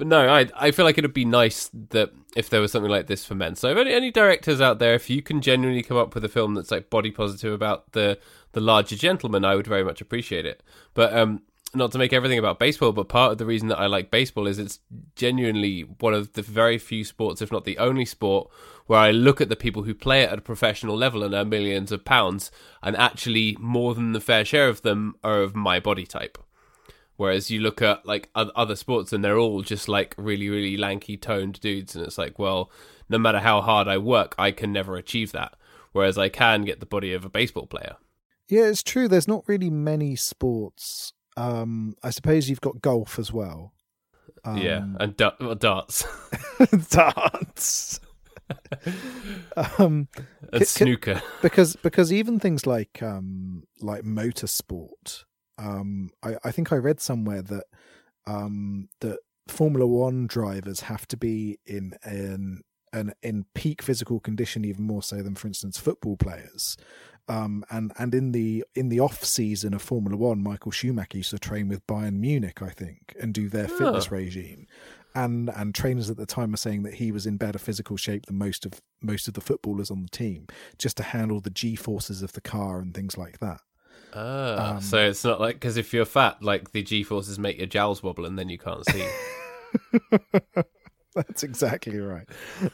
but no, I I feel like it'd be nice that if there was something like this for men. So if any, any directors out there, if you can genuinely come up with a film that's like body positive about the the larger gentleman, I would very much appreciate it. But um, not to make everything about baseball, but part of the reason that I like baseball is it's genuinely one of the very few sports, if not the only sport, where I look at the people who play it at a professional level and earn millions of pounds, and actually more than the fair share of them are of my body type. Whereas you look at like other sports and they're all just like really, really lanky, toned dudes, and it's like, well, no matter how hard I work, I can never achieve that. Whereas I can get the body of a baseball player. Yeah, it's true. There's not really many sports. Um, I suppose you've got golf as well. Um, yeah, and da- well, darts. darts. um, and snooker. because because even things like um, like motorsport um, I, I think I read somewhere that um, that Formula One drivers have to be in an, an in peak physical condition even more so than, for instance, football players. Um, and and in the in the off season of Formula One, Michael Schumacher used to train with Bayern Munich, I think, and do their fitness regime. And and trainers at the time were saying that he was in better physical shape than most of most of the footballers on the team, just to handle the G forces of the car and things like that. Ah, um, so it's not like because if you're fat, like the G forces make your jowls wobble, and then you can't see. That's exactly right.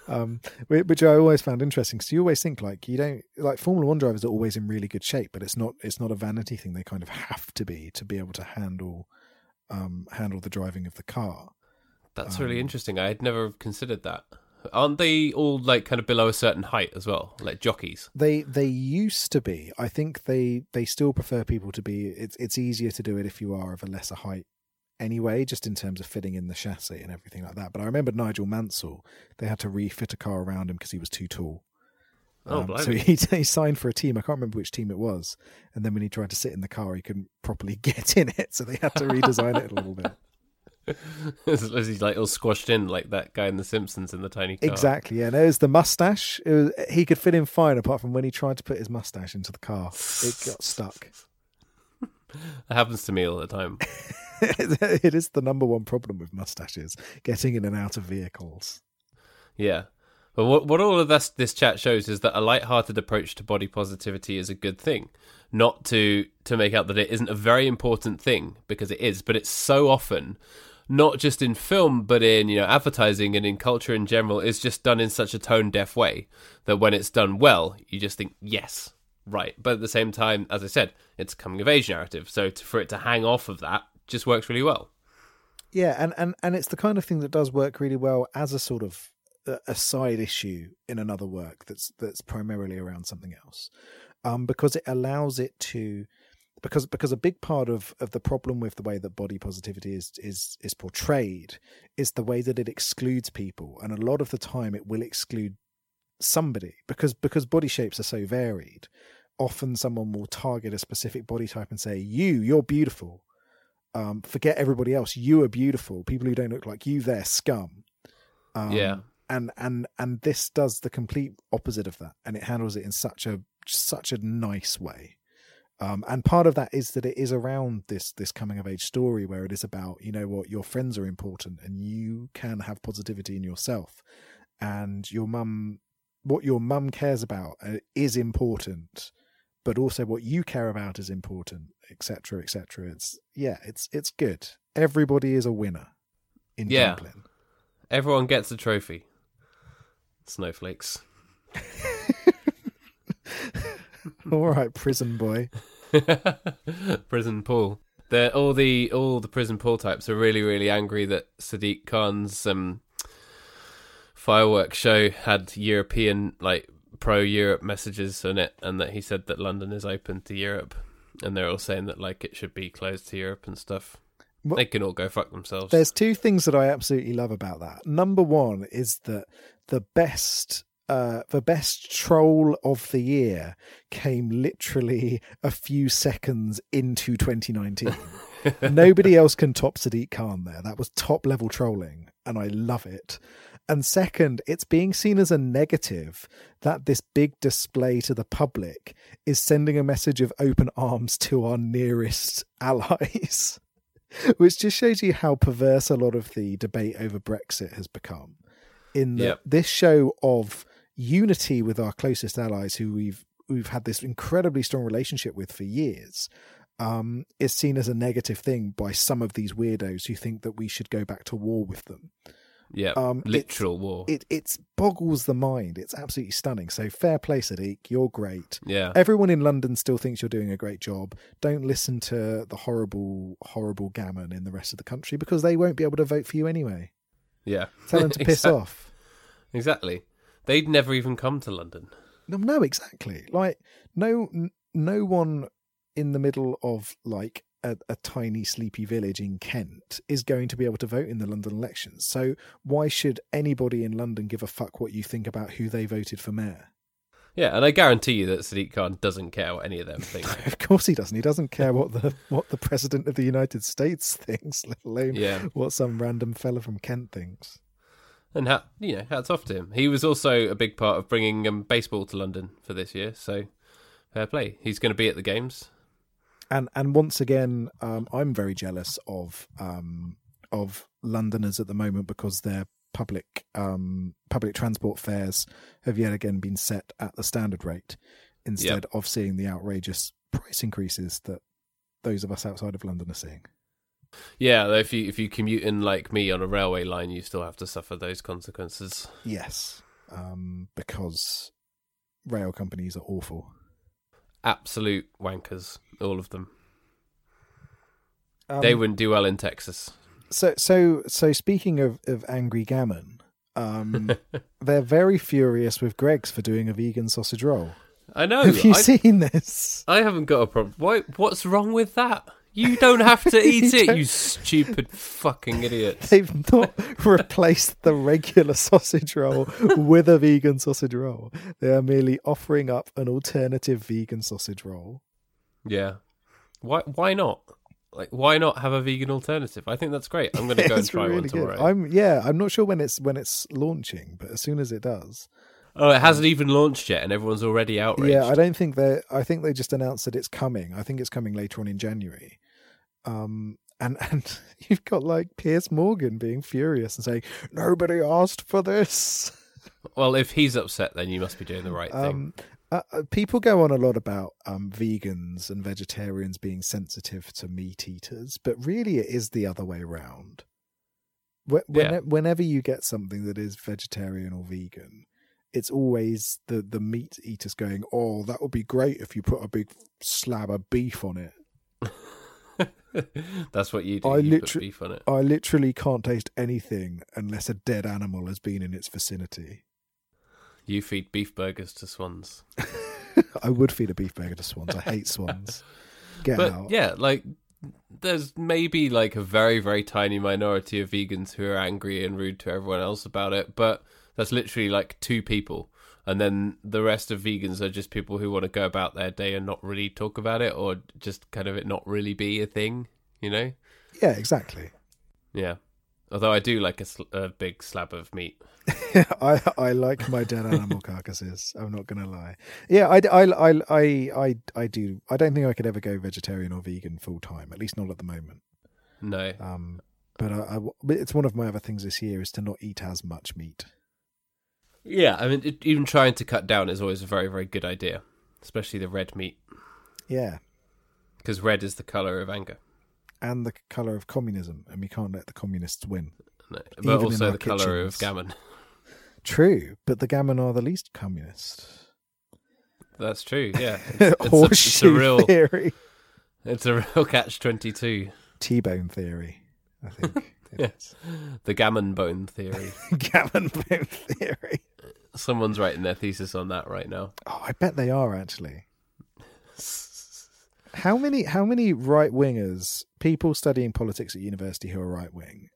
Um, which I always found interesting because you always think like you don't like Formula One drivers are always in really good shape, but it's not it's not a vanity thing. They kind of have to be to be able to handle um, handle the driving of the car. That's um, really interesting. I had never considered that. Aren't they all like kind of below a certain height as well, like jockeys? They they used to be. I think they they still prefer people to be. It's it's easier to do it if you are of a lesser height anyway, just in terms of fitting in the chassis and everything like that. But I remember Nigel Mansell. They had to refit a car around him because he was too tall. Oh, Um, so he, he signed for a team. I can't remember which team it was. And then when he tried to sit in the car, he couldn't properly get in it, so they had to redesign it a little bit. He's like all squashed in like that guy in The Simpsons in the tiny car. Exactly. Yeah. And it was the mustache. It was, he could fit in fine, apart from when he tried to put his mustache into the car, it got stuck. That happens to me all the time. it is the number one problem with mustaches: getting in and out of vehicles. Yeah. But what what all of this this chat shows is that a light-hearted approach to body positivity is a good thing. Not to to make out that it isn't a very important thing because it is, but it's so often not just in film but in you know advertising and in culture in general is just done in such a tone deaf way that when it's done well you just think yes right but at the same time as i said it's a coming of age narrative so to, for it to hang off of that just works really well Yeah, and, and and it's the kind of thing that does work really well as a sort of a, side issue in another work that's that's primarily around something else, um, because it allows it to. Because because a big part of, of the problem with the way that body positivity is is is portrayed is the way that it excludes people, and a lot of the time it will exclude somebody because because body shapes are so varied. Often someone will target a specific body type and say, "You, you're beautiful," um, forget everybody else. You are beautiful. People who don't look like you, they're scum. Um, Yeah. and and and this does the complete opposite of that, and it handles it in such a such a nice way. Um, and part of that is that it is around this this coming of age story where it is about you know what your friends are important and you can have positivity in yourself, and your mum, what your mum cares about uh, is important, but also what you care about is important, etc., etc. It's yeah, it's it's good. Everybody is a winner in Yeah. Dumpling. everyone gets a trophy snowflakes All right, prison boy. prison pool. They're, all the all the prison pool types are really really angry that Sadiq Khan's um, fireworks show had European like pro Europe messages on it, and that he said that London is open to Europe, and they're all saying that like it should be closed to Europe and stuff. Well- they can all go fuck themselves. There's two things that I absolutely love about that. Number one is that the best uh, the best troll of the year came literally a few seconds into 2019. Nobody else can top Sadiq Khan there. That was top level trolling, and I love it. And second, it's being seen as a negative that this big display to the public is sending a message of open arms to our nearest allies, which just shows you how perverse a lot of the debate over Brexit has become. In that Yep. this show of unity with our closest allies, who we've we've had this incredibly strong relationship with for years, um, is seen as a negative thing by some of these weirdos who think that we should go back to war with them. yeah, um, literal war. It it boggles the mind. It's absolutely stunning. So fair play, Sadiq. You're great. yeah, Everyone in London still thinks you're doing a great job. Don't listen to the horrible, horrible gammon in the rest of the country because they won't be able to vote for you anyway. yeah. Tell them to piss off. Exactly. They'd never even come to London. No, no, exactly. Like no, no one in the middle of like a, a tiny sleepy village in Kent is going to be able to vote in the London elections. So why should anybody in London give a fuck what you think about who they voted for mayor? Yeah, and I guarantee you that Sadiq Khan doesn't care what any of them think. Of course he doesn't. He doesn't care what the what the president of the United States thinks, let alone yeah, what some random fella from Kent thinks. And ha- you know, hats off to him. He was also a big part of bringing um, baseball to London for this year, so fair play. He's going to be at the games. And and once again, um, I'm very jealous of um, of Londoners at the moment because their public um, public transport fares have yet again been set at the standard rate instead of seeing the outrageous price increases that those of us outside of London are seeing. Yeah, if you if you commute in like me on a railway line, you still have to suffer those consequences. Yes, um, because rail companies are awful. Absolute wankers, all of them. Um, they wouldn't do well in Texas. So so so speaking of, of angry gammon, um, they're very furious with Greggs for doing a vegan sausage roll. I know. Have you I, seen this? I haven't got a problem. Why? What's wrong with that? You don't have to eat it, you stupid fucking idiots. They've not replaced the regular sausage roll with a vegan sausage roll. They are merely offering up an alternative vegan sausage roll. Yeah. Why why not? Like why not have a vegan alternative? I think that's great. I'm going to go and try one really tomorrow. I'm yeah, I'm not sure when it's when it's launching, but as soon as it does. Oh, it hasn't um, even launched yet and everyone's already outraged. Yeah, I don't think they I think they just announced that it's coming. I think it's coming later on in January. Um and and you've got like Piers Morgan being furious and saying, Nobody asked for this. Well, if he's upset then you must be doing the right thing. Um, uh, uh, people go on a lot about um, vegans and vegetarians being sensitive to meat eaters, but really it is the other way around. Wh- when- Yeah. Whenever you get something that is vegetarian or vegan, it's always the, the meat eaters going, "Oh, that would be great if you put a big slab of beef on it." That's what you do. I you literally- beef on it. I literally can't taste anything unless a dead animal has been in its vicinity. You feed beef burgers to swans. I would feed a beef burger to swans. I hate swans. Get But out. yeah, like there's maybe like a very very tiny minority of vegans who are angry and rude to everyone else about it, but that's literally like two people. And then the rest of vegans are just people who want to go about their day and not really talk about it or just kind of it not really be a thing, you know? Yeah, exactly. Yeah. Although I do like a, sl- a big slab of meat. I I like my dead animal carcasses. I'm not gonna lie. Yeah, I, I, I, I, I, I do. I don't think I could ever go vegetarian or vegan full time. At least not at the moment. No. Um, but I, I, but it's one of my other things this year is to not eat as much meat. Yeah, I mean, it, even trying to cut down is always a very, very good idea, especially the red meat, Yeah, because red is the color of anger. and the color of communism, and we can't let the communists win. No, but also the color of gammon. True, but the gammon are the least communist. That's true. Yeah, it's, it's, a, it's a real, theory, it's a real catch twenty two. T-bone theory. I think. is. The gammon bone theory. gammon bone theory. Someone's writing their thesis on that right now. Oh, I bet they are actually. How many how many right wingers, people studying politics at university who are right wing,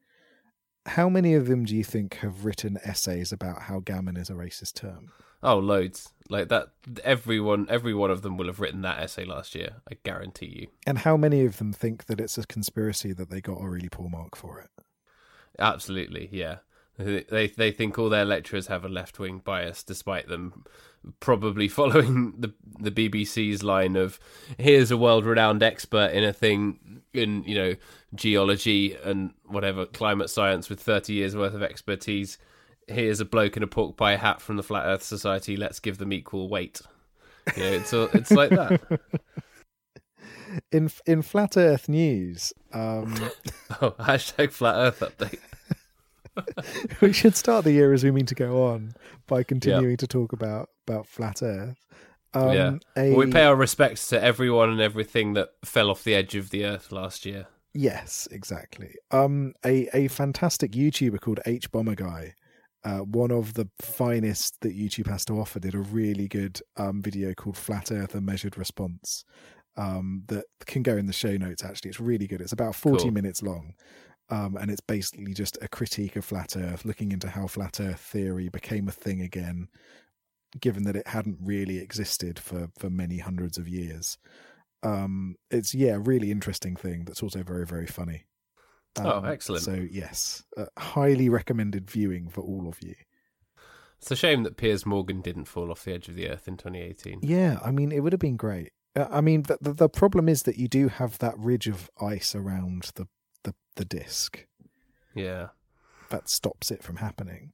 how many of them do you think have written essays about how gammon is a racist term? Oh, loads like that. Everyone, every one of them will have written that essay last year. I guarantee you. And how many of them think that it's a conspiracy that they got a really poor mark for it? Absolutely, yeah. They they think all their lecturers have a left wing bias, despite them probably following the the BBC's line of "Here's a world renowned expert in a thing in you know geology and whatever climate science with thirty years worth of expertise. Here's a bloke in a pork pie hat from the Flat Earth Society. Let's give them equal weight." You know, it's all, it's like that. In in flat Earth news, um, Oh, hashtag Flat Earth update. we should start the year as we mean to go on by continuing to talk about about flat Earth. Um, yeah, a- well, we pay our respects to everyone and everything that fell off the edge of the Earth last year. Yes, exactly. Um, a a fantastic YouTuber called hbomberguy, uh, one of the finest that YouTube has to offer, did a really good um video called "Flat Earth: A Measured Response." Um, that can go in the show notes. Actually, it's really good. It's about forty Cool. minutes long. Um, and it's basically just a critique of flat Earth, looking into how flat Earth theory became a thing again, given that it hadn't really existed for for many hundreds of years um it's yeah a really interesting thing that's also very very funny Oh, Um, excellent. so yes uh, highly recommended viewing for all of you It's a shame that Piers Morgan didn't fall off the edge of the Earth in 2018. yeah i mean it would have been great uh, i mean the, the, the problem is that you do have that ridge of ice around the the, the disc Yeah. that stops it from happening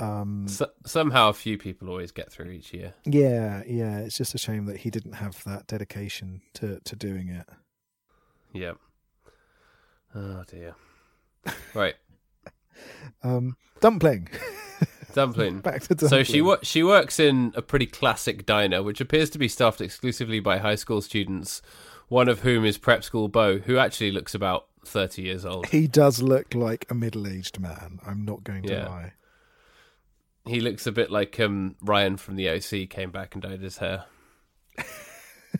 um So, somehow a few people always get through each year. yeah yeah it's just a shame that he didn't have that dedication to to doing it Yep. Oh dear. Right. um dumpling Dumpling. back to dumpling So she wo- she works in a pretty classic diner, which appears to be staffed exclusively by high school students. One of whom is prep school Bo, who actually looks about thirty years old. he does look like a middle-aged man i'm not going to Yeah. lie He looks a bit like um, Ryan from the OC came back and dyed his hair.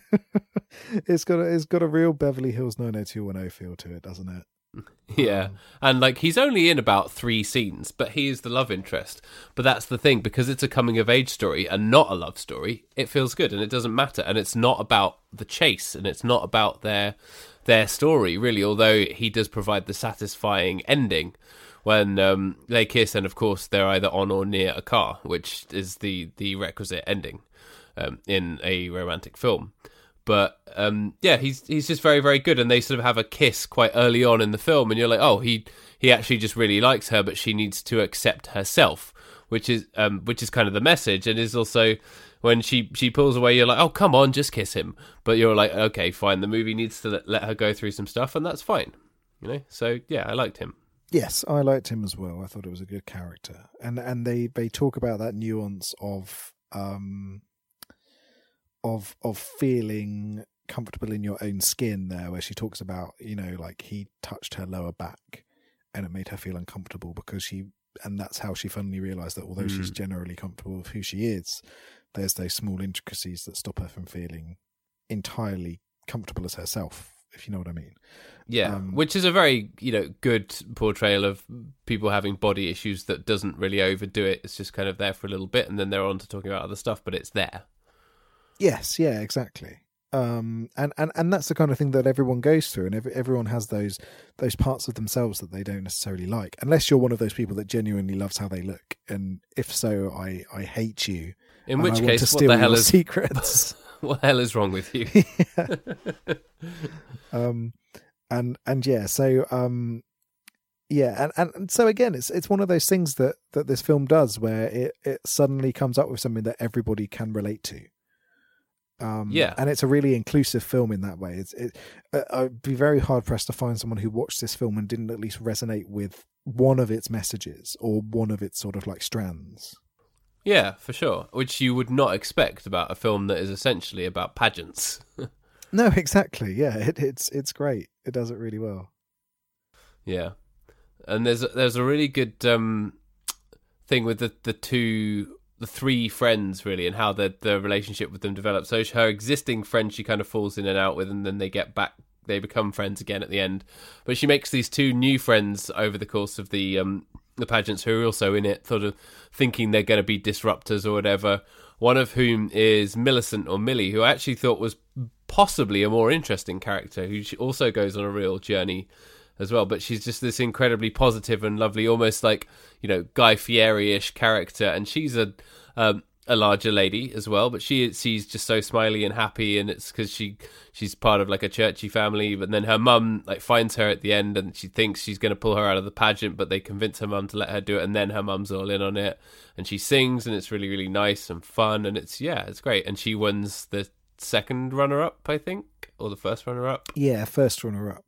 it's got a, it's got a real Beverly Hills 90210 feel to it, doesn't it? Yeah. And like he's only in about three scenes, but he is the love interest. But that's the thing, because it's a coming of age story and not a love story, it feels good and it doesn't matter. And it's not about the chase and it's not about their their story, really, although he does provide the satisfying ending when um, they kiss and of course they're either on or near a car, which is the the requisite ending um, in a romantic film. But um, yeah, he's he's just very very good, and they sort of have a kiss quite early on in the film, and you're like, oh, he he actually just really likes her, but she needs to accept herself, which is um, which is kind of the message, and is also when she she pulls away, you're like, oh, come on, just kiss him, but you're like, okay, fine, the movie needs to let, let her go through some stuff, and that's fine, you know. So yeah, I liked him. Yes, I liked him as well. I thought it was a good character, and and they they talk about that nuance of um of of feeling comfortable in your own skin there where she talks about you know like he touched her lower back and it made her feel uncomfortable because she and that's how she finally realized that although mm. she's generally comfortable with who she is there's those small intricacies that stop her from feeling entirely comfortable as herself if you know what i mean. Yeah um, which is a very you know good portrayal of people having body issues that doesn't really overdo it. It's just kind of there for a little bit and then they're on to talking about other stuff but it's there Yes, yeah, exactly. Um, and, and, and that's the kind of thing that everyone goes through, and every, everyone has those those parts of themselves that they don't necessarily like, unless you're one of those people that genuinely loves how they look. And if so, I, I hate you. In which I case, what the hell is secrets? what the hell is wrong with you? um, and and yeah, so um, yeah, and, and so again, it's it's one of those things that that this film does, where it it suddenly comes up with something that everybody can relate to. Um, yeah, and it's a really inclusive film in that way. It's, it, uh, I'd be very hard pressed to find someone who watched this film and didn't at least resonate with one of its messages or one of its sort of like strands. Yeah, for sure. Which you would not expect about a film that is essentially about pageants. no, exactly. Yeah, it, it's it's great. It does it really well. Yeah, and there's there's a really good um, thing with the the two the three friends really and how the the relationship with them develops. So her existing friend she kind of falls in and out with, and then they get back. They become friends again at the end, but she makes these two new friends over the course of the um, the pageants who are also in it, sort of thinking they're going to be disruptors or whatever. One of whom is Millicent or Millie, who I actually thought was possibly a more interesting character, who also goes on a real journey as well. But she's just this incredibly positive and lovely, almost like you know Guy Fieri-ish character, and she's a um, a larger lady as well, but she she's just so smiley and happy, and it's because she she's part of like a churchy family. But then her mum like finds her at the end, and she thinks she's going to pull her out of the pageant, but they convince her mum to let her do it, and then her mum's all in on it, and she sings, and it's really really nice and fun, and it's yeah, it's great, and she wins the second runner up, I think, or the first runner up. Yeah, first runner up.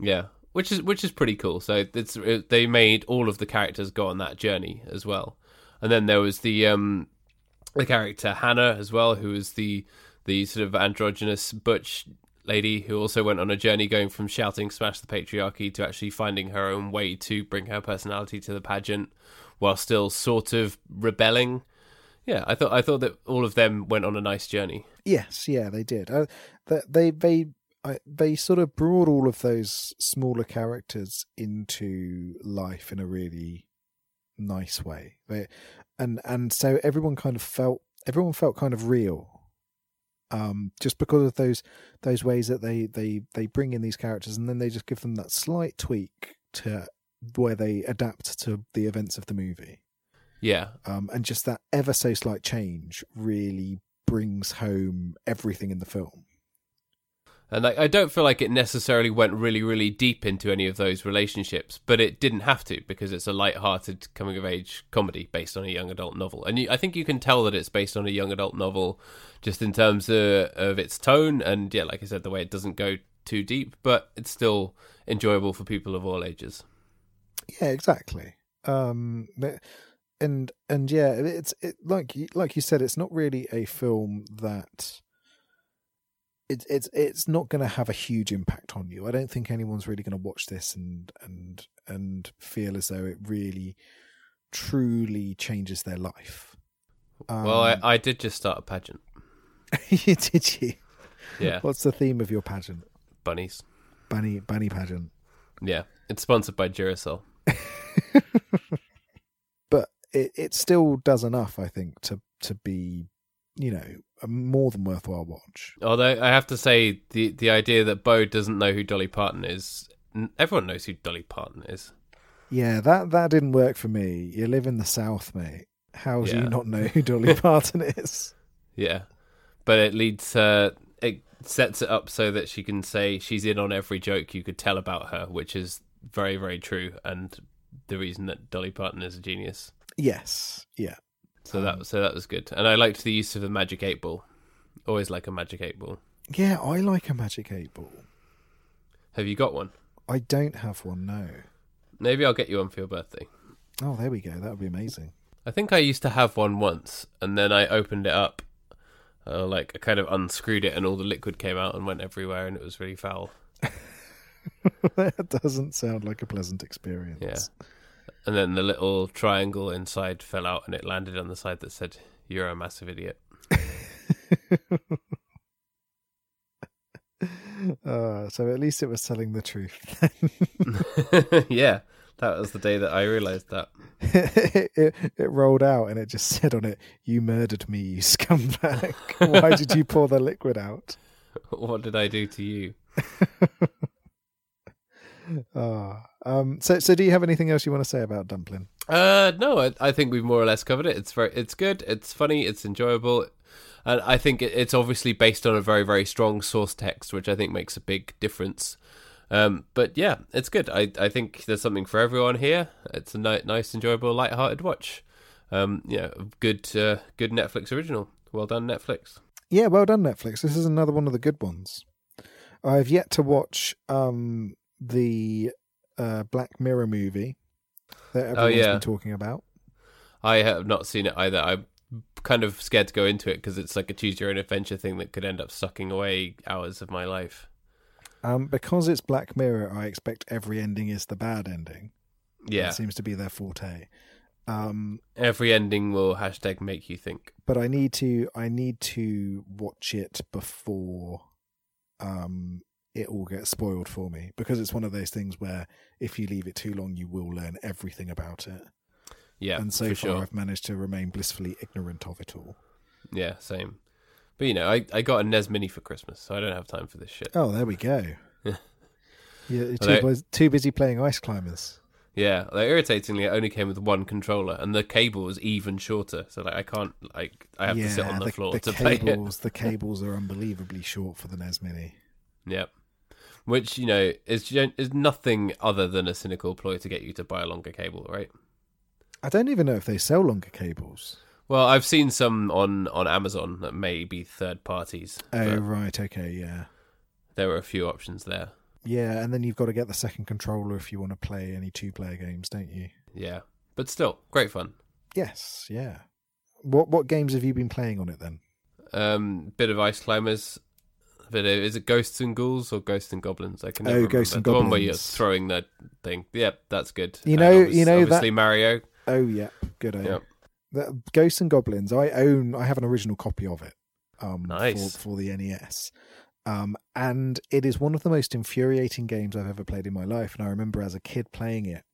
Yeah, which is which is pretty cool. So it's it, they made all of the characters go on that journey as well, and then there was the um the character Hannah as well, who was the the sort of androgynous butch lady who also went on a journey going from shouting smash the patriarchy to actually finding her own way to bring her personality to the pageant while still sort of rebelling. Yeah i thought i thought that all of them went on a nice journey. Yes yeah they did. Uh, they they I, they sort of brought all of those smaller characters into life in a really nice way. They, and and so everyone kind of felt everyone felt kind of real. Um, just because of those those ways that they, they, they bring in these characters and then they just give them that slight tweak to where they adapt to the events of the movie. Yeah. Um, and just that ever so slight change really brings home everything in the film. And I, I don't feel like it necessarily went really, really deep into any of those relationships, but it didn't have to because it's a light-hearted coming-of-age comedy based on a young adult novel. And you, I think you can tell that it's based on a young adult novel just in terms of, of its tone and, yeah, like I said, the way it doesn't go too deep, but it's still enjoyable for people of all ages. Yeah, exactly. Um, and and yeah, it's it, like like you said, it's not really a film that it's it's it's not going to have a huge impact on you. I don't think anyone's really going to watch this and and and feel as though it really truly changes their life. Um, well, I, I did just start a pageant. did you? Yeah, What's the theme of your pageant? bunnies. Bunny bunny pageant. Yeah, it's sponsored by Duracell. But it, it still does enough, I think, to to be, you know, a more than worthwhile watch. Although I have to say, the the idea that Bo doesn't know who Dolly Parton is, everyone knows who Dolly Parton is. Yeah, that that didn't work for me. You live in the South, mate. How do Yeah. you not know who Dolly Parton is? Yeah, but it leads her. It sets it up so that she can say she's in on every joke you could tell about her, which is very very true, and the reason that Dolly Parton is a genius. Yes. Yeah. So that so that was good, and I liked the use of the magic eight ball. Always like a magic eight ball. Yeah, I like a magic eight ball. Have you got one? I don't have one, no. Maybe I'll get you one for your birthday. Oh, there we go. That would be amazing. I think I used to have one once, and then I opened it up, uh, like I kind of unscrewed it, and all the liquid came out and went everywhere, and it was really foul. that doesn't sound like a pleasant experience. Yeah. And then the little triangle inside fell out, and it landed on the side that said, "You're a massive idiot." Uh, so at least it was telling the truth. yeah, that was the day that I realised that. it, it, it rolled out and it just said on it, "You murdered me, you scumbag! Why did you pour the liquid out?" What did I do to you? Ah, um. So, so do you have anything else you want to say about dumpling? Uh, no, I, I think we've more or less covered it. It's very, it's good, it's funny, it's enjoyable, and I think it, it's obviously based on a very, very strong source text, which I think makes a big difference. Um, but yeah, it's good. I, I think there's something for everyone here. It's a ni- nice, enjoyable, light-hearted watch. Um, yeah, good, uh, good Netflix original. Well done, Netflix. Yeah, well done, Netflix. This is another one of the good ones. I've yet to watch um the uh, Black Mirror movie that everyone's Oh, yeah. been talking about. I have not seen it either. I'm kind of scared to go into it because it's like a choose your own adventure thing that could end up sucking away hours of my life. Um, because it's Black Mirror, I expect every ending is the bad ending. Yeah, That seems to be their forte. Um, every ending will hashtag make you think. but I need to I need to watch it before um it all gets spoiled for me because it's one of those things where if you leave it too long you will learn everything about it. Yeah, and so for far sure. I've managed to remain blissfully ignorant of it all. Yeah, same. But you know, I, I got a NES Mini for Christmas, so I don't have time for this shit. Oh, there we go. Yeah. You're too, Although- too busy playing Ice Climbers. Yeah, like, irritatingly, it only came with one controller, and the cable was even shorter. So like, I can't like I have yeah, to sit on the, the, floor the to play it. cables, the cables are unbelievably short for the NES Mini. Yep. Which you know is is nothing other than a cynical ploy to get you to buy a longer cable, right? I don't even know if they sell longer cables. Well, I've seen some on on Amazon that may be third parties. Oh, right, okay, yeah. there are a few options there. Yeah, and then you've got to get the second controller if you want to play any two player games, don't you? Yeah, but still, great fun. Yes, yeah. What what games have you been playing on it then? Um, bit of Ice Climbers. Bit of, is it Ghosts and Ghouls or Ghosts and Goblins? I can Oh, never Ghosts and the one where you're throwing that thing. Yep, that's good. You know- obvi- you know that- obviously Mario. Oh yeah, good. eh? Yep. The Ghosts and Goblins. I own. I have an original copy of it. Um, Nice. for, for the NES. Um, and it is one of the most infuriating games I've ever played in my life. And I remember as a kid playing it.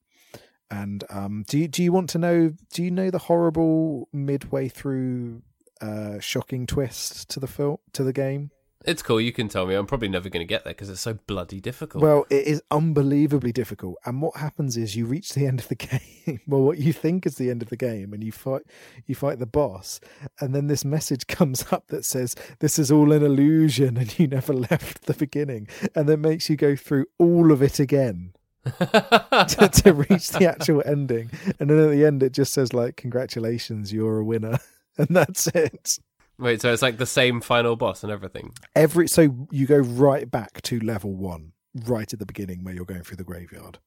And um, do you do you want to know? Do you know the horrible midway through uh, shocking twist to the film to the game? It's cool. You can tell me. I'm probably never going to get there because it's so bloody difficult. Well, it is unbelievably difficult. And what happens is you reach the end of the game. well, what you think is the end of the game, and you fight you fight the boss, and then this message comes up that says this is all an illusion, and you never left the beginning, and then makes you go through all of it again to, to reach the actual ending. And then at the end, it just says like, "Congratulations, you're a winner," and that's it. Wait, so it's like the same final boss and everything. Every so you go right back to level one, right at the beginning where you're going through the graveyard.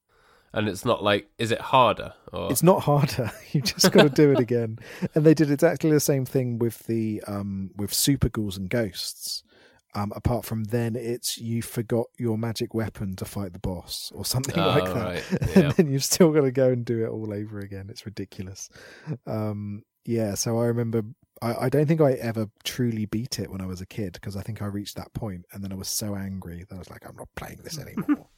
And it's not like, is it harder? Or It's not harder. You just got to do it again. And they did exactly the same thing with the um with super ghouls and ghosts. Um, apart from then, it's you forgot your magic weapon to fight the boss or something Oh, like that, right. and then you've still got to go and do it all over again. It's ridiculous. Um, yeah, so I remember I, I don't think I ever truly beat it when I was a kid because I think I reached that point and then I was so angry that I was like, I'm not playing this anymore.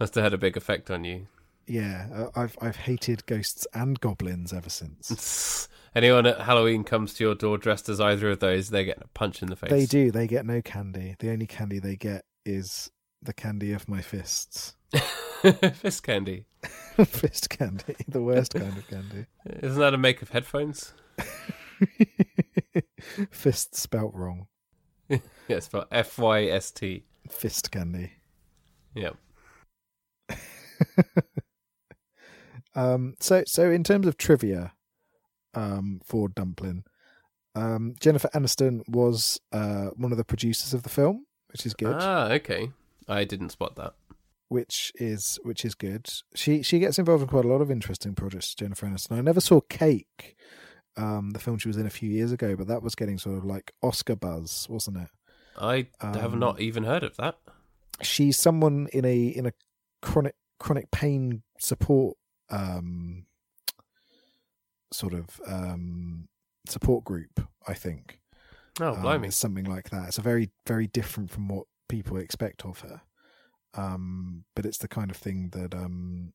Must have had a big effect on you. yeah, uh, I've I've hated ghosts and goblins ever since. Anyone at Halloween comes to your door dressed as either of those, they're getting a punch in the face. They do. They get no candy. The only candy they get is the candy of my fists. Fist candy. Fist candy, the worst kind of candy. Isn't that a make of headphones? Fist spelt wrong. Yes, for F Y S T. Fist candy. Yep. Um, so, so in terms of trivia, um, for Dumpling, um, Jennifer Aniston was uh, one of the producers of the film, which is good. Ah, okay. I didn't spot that. Which is which is good. She she gets involved in quite a lot of interesting projects. Jennifer Aniston. I never saw Cake, um, the film she was in a few years ago, but that was getting sort of like Oscar buzz, wasn't it? I have Um, not even heard of that. she's someone in a in a chronic chronic pain support um sort of um support group i think Oh, Um, blimey. it's something like that it's a very very different from what people expect of her um but it's the kind of thing that um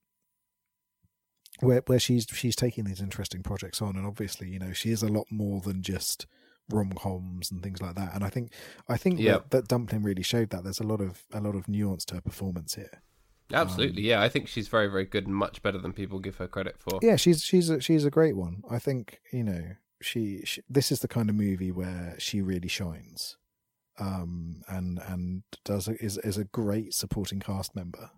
where where she's she's taking these interesting projects on and obviously you know she is a lot more than just rom-coms and things like that and i think i think Yeah. that, that dumpling really showed that there's a lot of a lot of nuance to her performance here Absolutely, yeah. I think she's very, very good and much better than people give her credit for. yeah she's she's a, she's a great one i think you know she, she this is the kind of movie where she really shines um and and does a, is is a great supporting cast member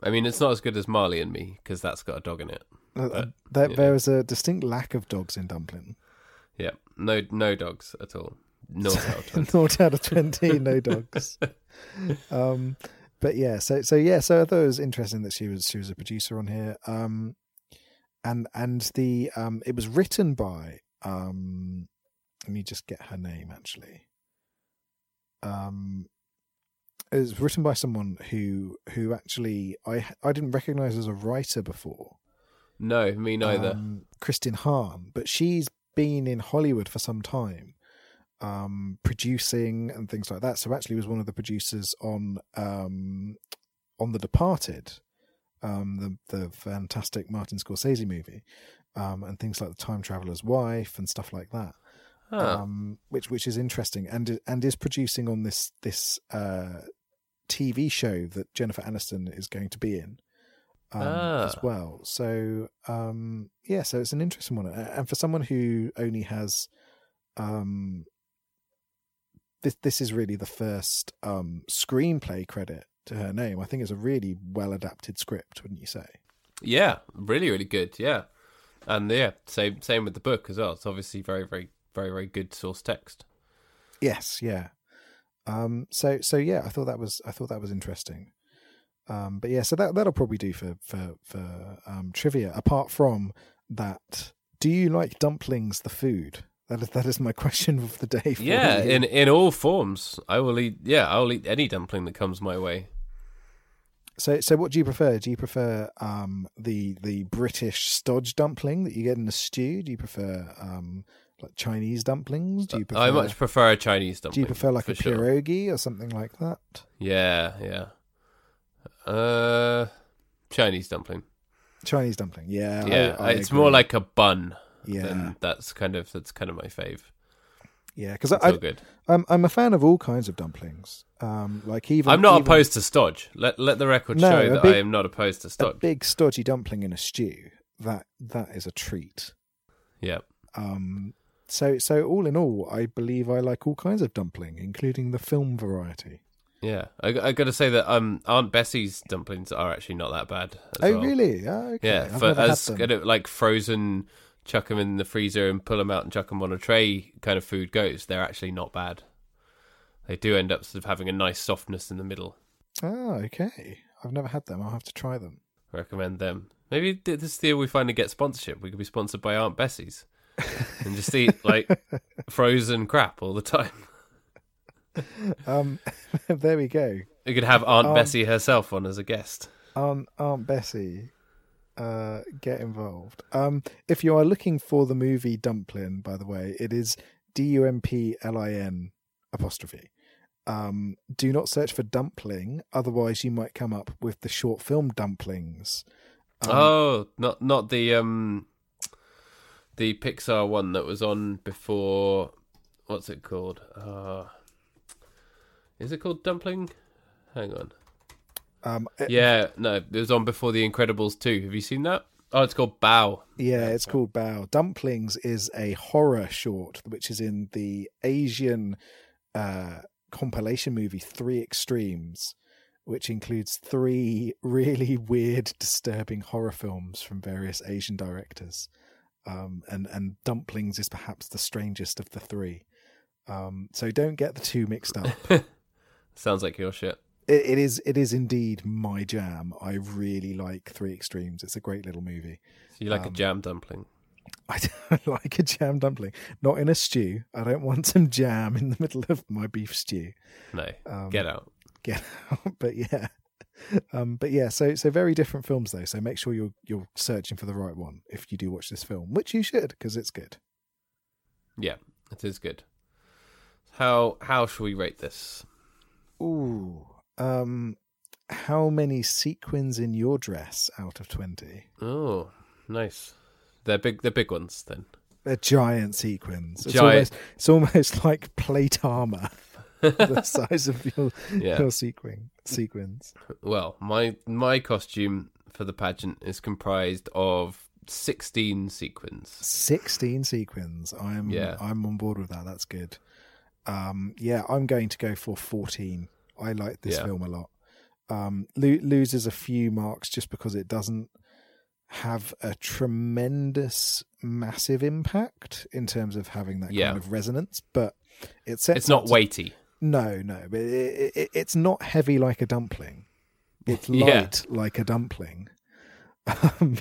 I mean, it's not as good as Marley and Me because that's got a dog in it. Uh, But, there, yeah. there is a distinct lack of dogs in dumpling Yeah, no, no dogs at all. Not out of 20. Naught out of 20 no dogs um but yeah so so yeah so i thought it was interesting that she was she was a producer on here um and and the um it was written by um let me just get her name actually um it was written by someone who who actually i i didn't recognize as a writer before No, me neither. um, Kristin Hahn, but she's been in Hollywood for some time, um, producing and things like that. So actually, was one of the producers on um, on The Departed, um, the the fantastic Martin Scorsese movie, um, and things like The Time Traveler's Wife and stuff like that. Huh. Um, which which is interesting and and is producing on this this uh, TV show that Jennifer Aniston is going to be in um, as Ah. well. So um, yeah, so it's an interesting one, and for someone who only has um, this this is really the first um, screenplay credit to her name. I think it's a really well adapted script, wouldn't you say? yeah, really, really good. Yeah, and yeah, same same with the book as well. It's obviously very, very, very, very good source text. Yes, yeah. Um, so so yeah, I thought that was I thought that was interesting. Um, but yeah, so that that'll probably do for for for um, trivia. Apart from that, do you like dumplings, the food? That is that is my question of the day. For Yeah, you. in in all forms. I will eat. Yeah, I will eat any dumpling that comes my way. So so what do you prefer? Do you prefer um, the the British stodge dumpling that you get in a stew? Do you prefer um, like Chinese dumplings? Do you prefer I much prefer a Chinese dumpling. do you prefer like a sure. pierogi or something like that? Yeah, yeah. Uh, Chinese dumpling. Chinese dumpling, yeah. Yeah, I it's agree. more like a bun. yeah, that's kind of that's kind of my fave. yeah. Because I, good. I'm I'm a fan of all kinds of dumplings. Um, like even I'm not even opposed to stodge. Let let the record No, show that big- I am not opposed to stodge. a big stodgy dumpling in a stew. That that is a treat. Yeah. Um, so so all in all, I believe I like all kinds of dumpling, including the film variety. Yeah, I, I got to say that um, Aunt Bessie's dumplings are actually not that bad. As oh well. really? Oh, okay. Yeah, I've for as kind of like frozen, chuck them in the freezer and pull them out and chuck them on a tray kind of food goes. They're actually not bad. They do end up sort of having a nice softness in the middle. Oh, okay. I've never had them. I'll have to try them. Recommend them. Maybe th- this year we finally get sponsorship. We could be sponsored by Aunt Bessie's and just eat like frozen crap all the time. Um, there we go. We could have Aunt Um, Bessie herself on as a guest. Aunt Aunt Bessie. uh, get involved. Um, if you are looking for the movie Dumplin, by the way, it is D U M P L I N apostrophe. Um, do not search for dumpling, otherwise you might come up with the short film Dumplings. Um, oh, not not the um the Pixar one that was on before. What's it called? Uh, is it called Dumpling? Hang on. um, it- Yeah, no, it was on before The Incredibles 2. Have you seen that? Oh, it's called Bao. Yeah, it's called Bao. Dumplings is a horror short, which is in the Asian uh, compilation movie Three Extremes, which includes three really weird, disturbing horror films from various Asian directors. Um, and and Dumplings is perhaps the strangest of the three. Um, so don't get the two mixed up. Sounds like your shit. it, it is it is indeed my jam. I really like Three Extremes. It's a great little movie. So you like a Um, jam dumpling? I don't like a jam dumpling. Not in a stew. I don't want some jam in the middle of my beef stew. No. Um, Get out. Get out. But yeah. Um, but yeah, so so very different films though. So make sure you're you're searching for the right one if you do watch this film, which you should because it's good. Yeah, it is good. How how shall we rate this? Ooh. Um, how many sequins in your dress out of twenty? Oh, nice. They're big. They're big ones then. They're giant sequins. It's Giant. almost it's almost like plate armor. the size of your Yeah. your sequin sequins. Well, my my costume for the pageant is comprised of sixteen sequins. 16 sequins. I'm Yeah. I'm on board with that. That's good. Um yeah, I'm going to go for 14. I like this Yeah. film a lot. Um lo- loses a few marks just because it doesn't have a tremendous massive impact in terms of having that Yeah. kind of resonance, but it It's not weighty. No, no, but it, it, it's not heavy like a dumpling. It's Yeah. light like a dumpling. Um,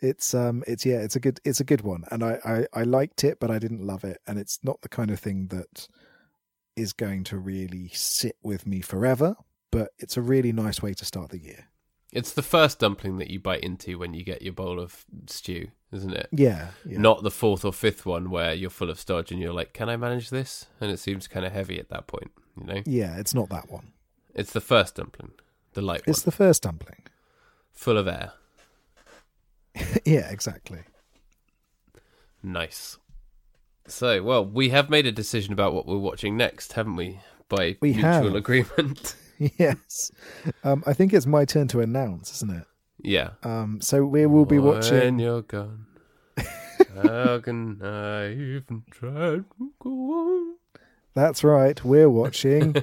it's um, it's yeah, it's a good, it's a good one, and I, I I liked it, but I didn't love it, and it's not the kind of thing that is going to really sit with me forever. But it's a really nice way to start the year. It's the first dumpling that you bite into when you get your bowl of stew, isn't it? Yeah, yeah. Not the fourth or fifth one where you're full of stodge and you're like, "Can I manage this?" And it seems kind of heavy at that point. You know, yeah, it's not that one. it's the first dumpling, the light It's one, the first dumpling. full of air. yeah, exactly. Nice. So, well, we have made a decision about what we're watching next, haven't we? By We mutual have. agreement. yes. Um, I think it's my turn to announce, isn't it? yeah. Um, so we will be When watching. you're gone, how can I even try to go on? That's right. We're watching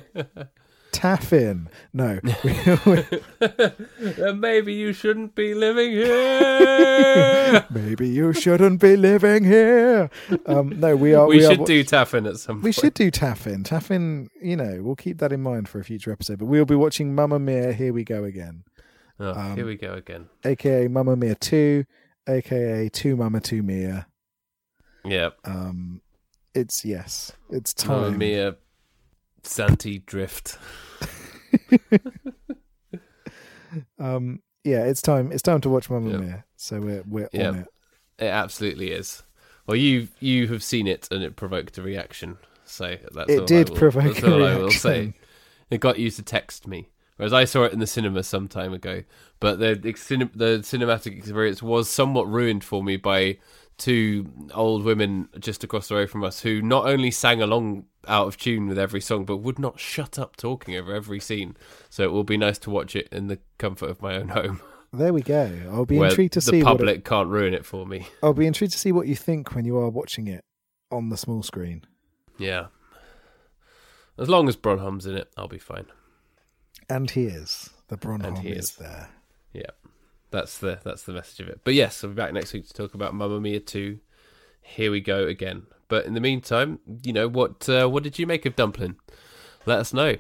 Taffin. No, Then maybe you shouldn't be living here. maybe you shouldn't be living here. Um, no, we are. we, We, should wa- do Taffin at some point. We point. should do Taffin. Taffin. You know, we'll keep that in mind for a future episode. But we'll be watching Mamma Mia. Here we go again, Oh, um, here we go again. aka Mamma Mia Two, aka Two Mamma Two Mia. Yeah. Um, it's yes, it's Mamma time. Mia, Santi Drift. Um, yeah, it's time. It's time to watch Mamma Yeah. Mia. So we're we're Yeah. on it. It absolutely is. Well, you you have seen it and it provoked a reaction. So that's It did will, provoke that's a all I will say. reaction. It got you to text me, whereas I saw it in the cinema some time ago. But the the, the cinematic experience was somewhat ruined for me by two old women just across the road from us who not only sang along out of tune with every song, but would not shut up talking over every scene. So it will be nice to watch it in the comfort of my own home, There we go. I'll be intrigued to the see what public it, can't ruin it for me. I'll be intrigued to see what you think when you are watching it on the small screen. Yeah. As long as Bronholm's in it, I'll be fine. And he is. The Bronholm he is. is. there. Yeah. That's the that's the message of it. But yes, I'll be back next week to talk about Mamma Mia 2. Here we go again. But in the meantime, you know, what uh, what did you make of Dumpling? Let us know.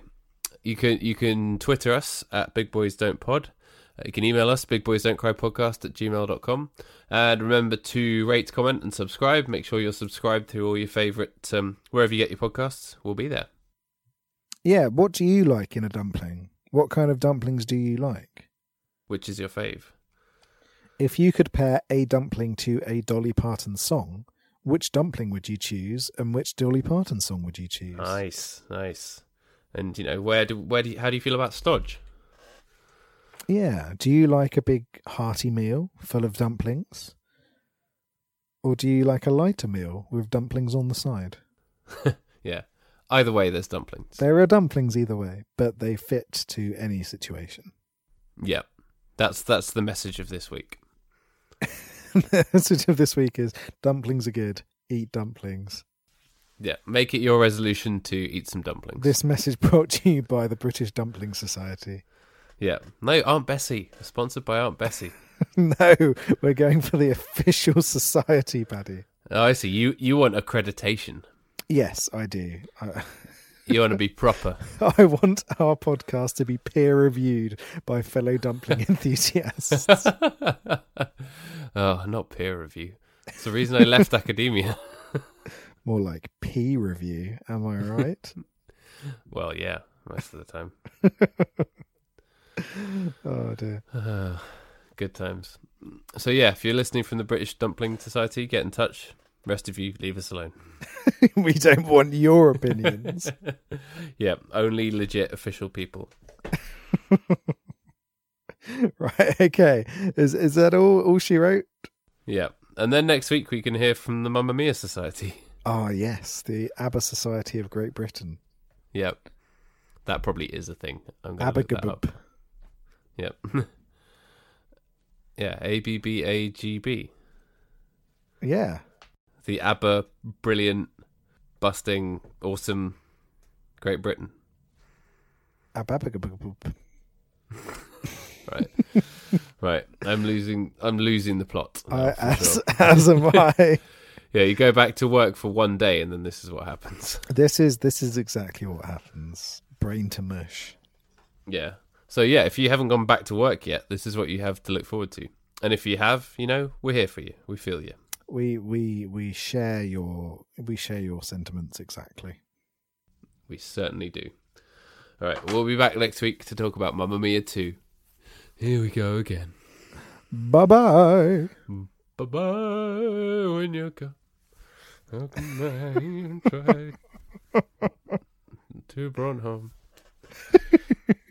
You can you can Twitter us at Big Boys Don't Pod. Uh, You can email us, bigboysdon'tcrypodcast at gmail.com. And remember to rate, comment, and subscribe. Make sure you're subscribed to all your favourite, um, wherever you get your podcasts. We'll be there. Yeah, what do you like in a dumpling? What kind of dumplings do you like? Which is your fave? If you could pair a dumpling to a Dolly Parton song, which dumpling would you choose, and which Dolly Parton song would you choose? Nice, nice. And you know, where do where do you, how do you feel about stodge? Yeah. Do you like a big hearty meal full of dumplings? Or do you like a lighter meal with dumplings on the side? Yeah. Either way, there's dumplings. There are dumplings either way, but they fit to any situation. Yeah. That's that's the message of this week. the message of this week is dumplings are good. Eat dumplings. Yeah. Make it your resolution to eat some dumplings. This message brought to you by the British Dumpling Society. Yeah. No, Aunt Bessie. Sponsored by Aunt Bessie. no, we're going for the official society, Paddy. Oh, I see. You you want accreditation. Yes, I do. I, You want to be proper. I want our podcast to be peer reviewed by fellow dumpling enthusiasts. oh, not peer review. It's the reason I left academia. More like peer review, am I right? Well, yeah, most of the time. oh dear. Uh, good times. So yeah, if you're listening from the British Dumpling Society, get in touch. Rest of you, leave us alone. we don't want your opinions. Yeah, only legit official people. right, okay. Is is that all all she wrote? Yeah, and then next week we can hear from the Mamma Mia Society. Ah, yes, the ABBA Society of Great Britain. Yep, that probably is a thing. I'm gonna look that up. Yep. yeah, A B B A G B. Yeah. The ABBA brilliant, busting, awesome, Great Britain. Abba Right, right. I'm losing. I'm losing the plot. as sure. as am I. Yeah, you go back to work for one day, and then this is what happens. This is this is exactly what happens. Brain to mush. Yeah. So yeah, if you haven't gone back to work yet, this is what you have to look forward to. And if you have, you know, we're here for you. We feel you. We we we share your we share your sentiments exactly. We certainly do. All right, we'll be back next week to talk about Mamma Mia 2. Here we go again. Bye bye. Bye bye when you go. How can I try to run home?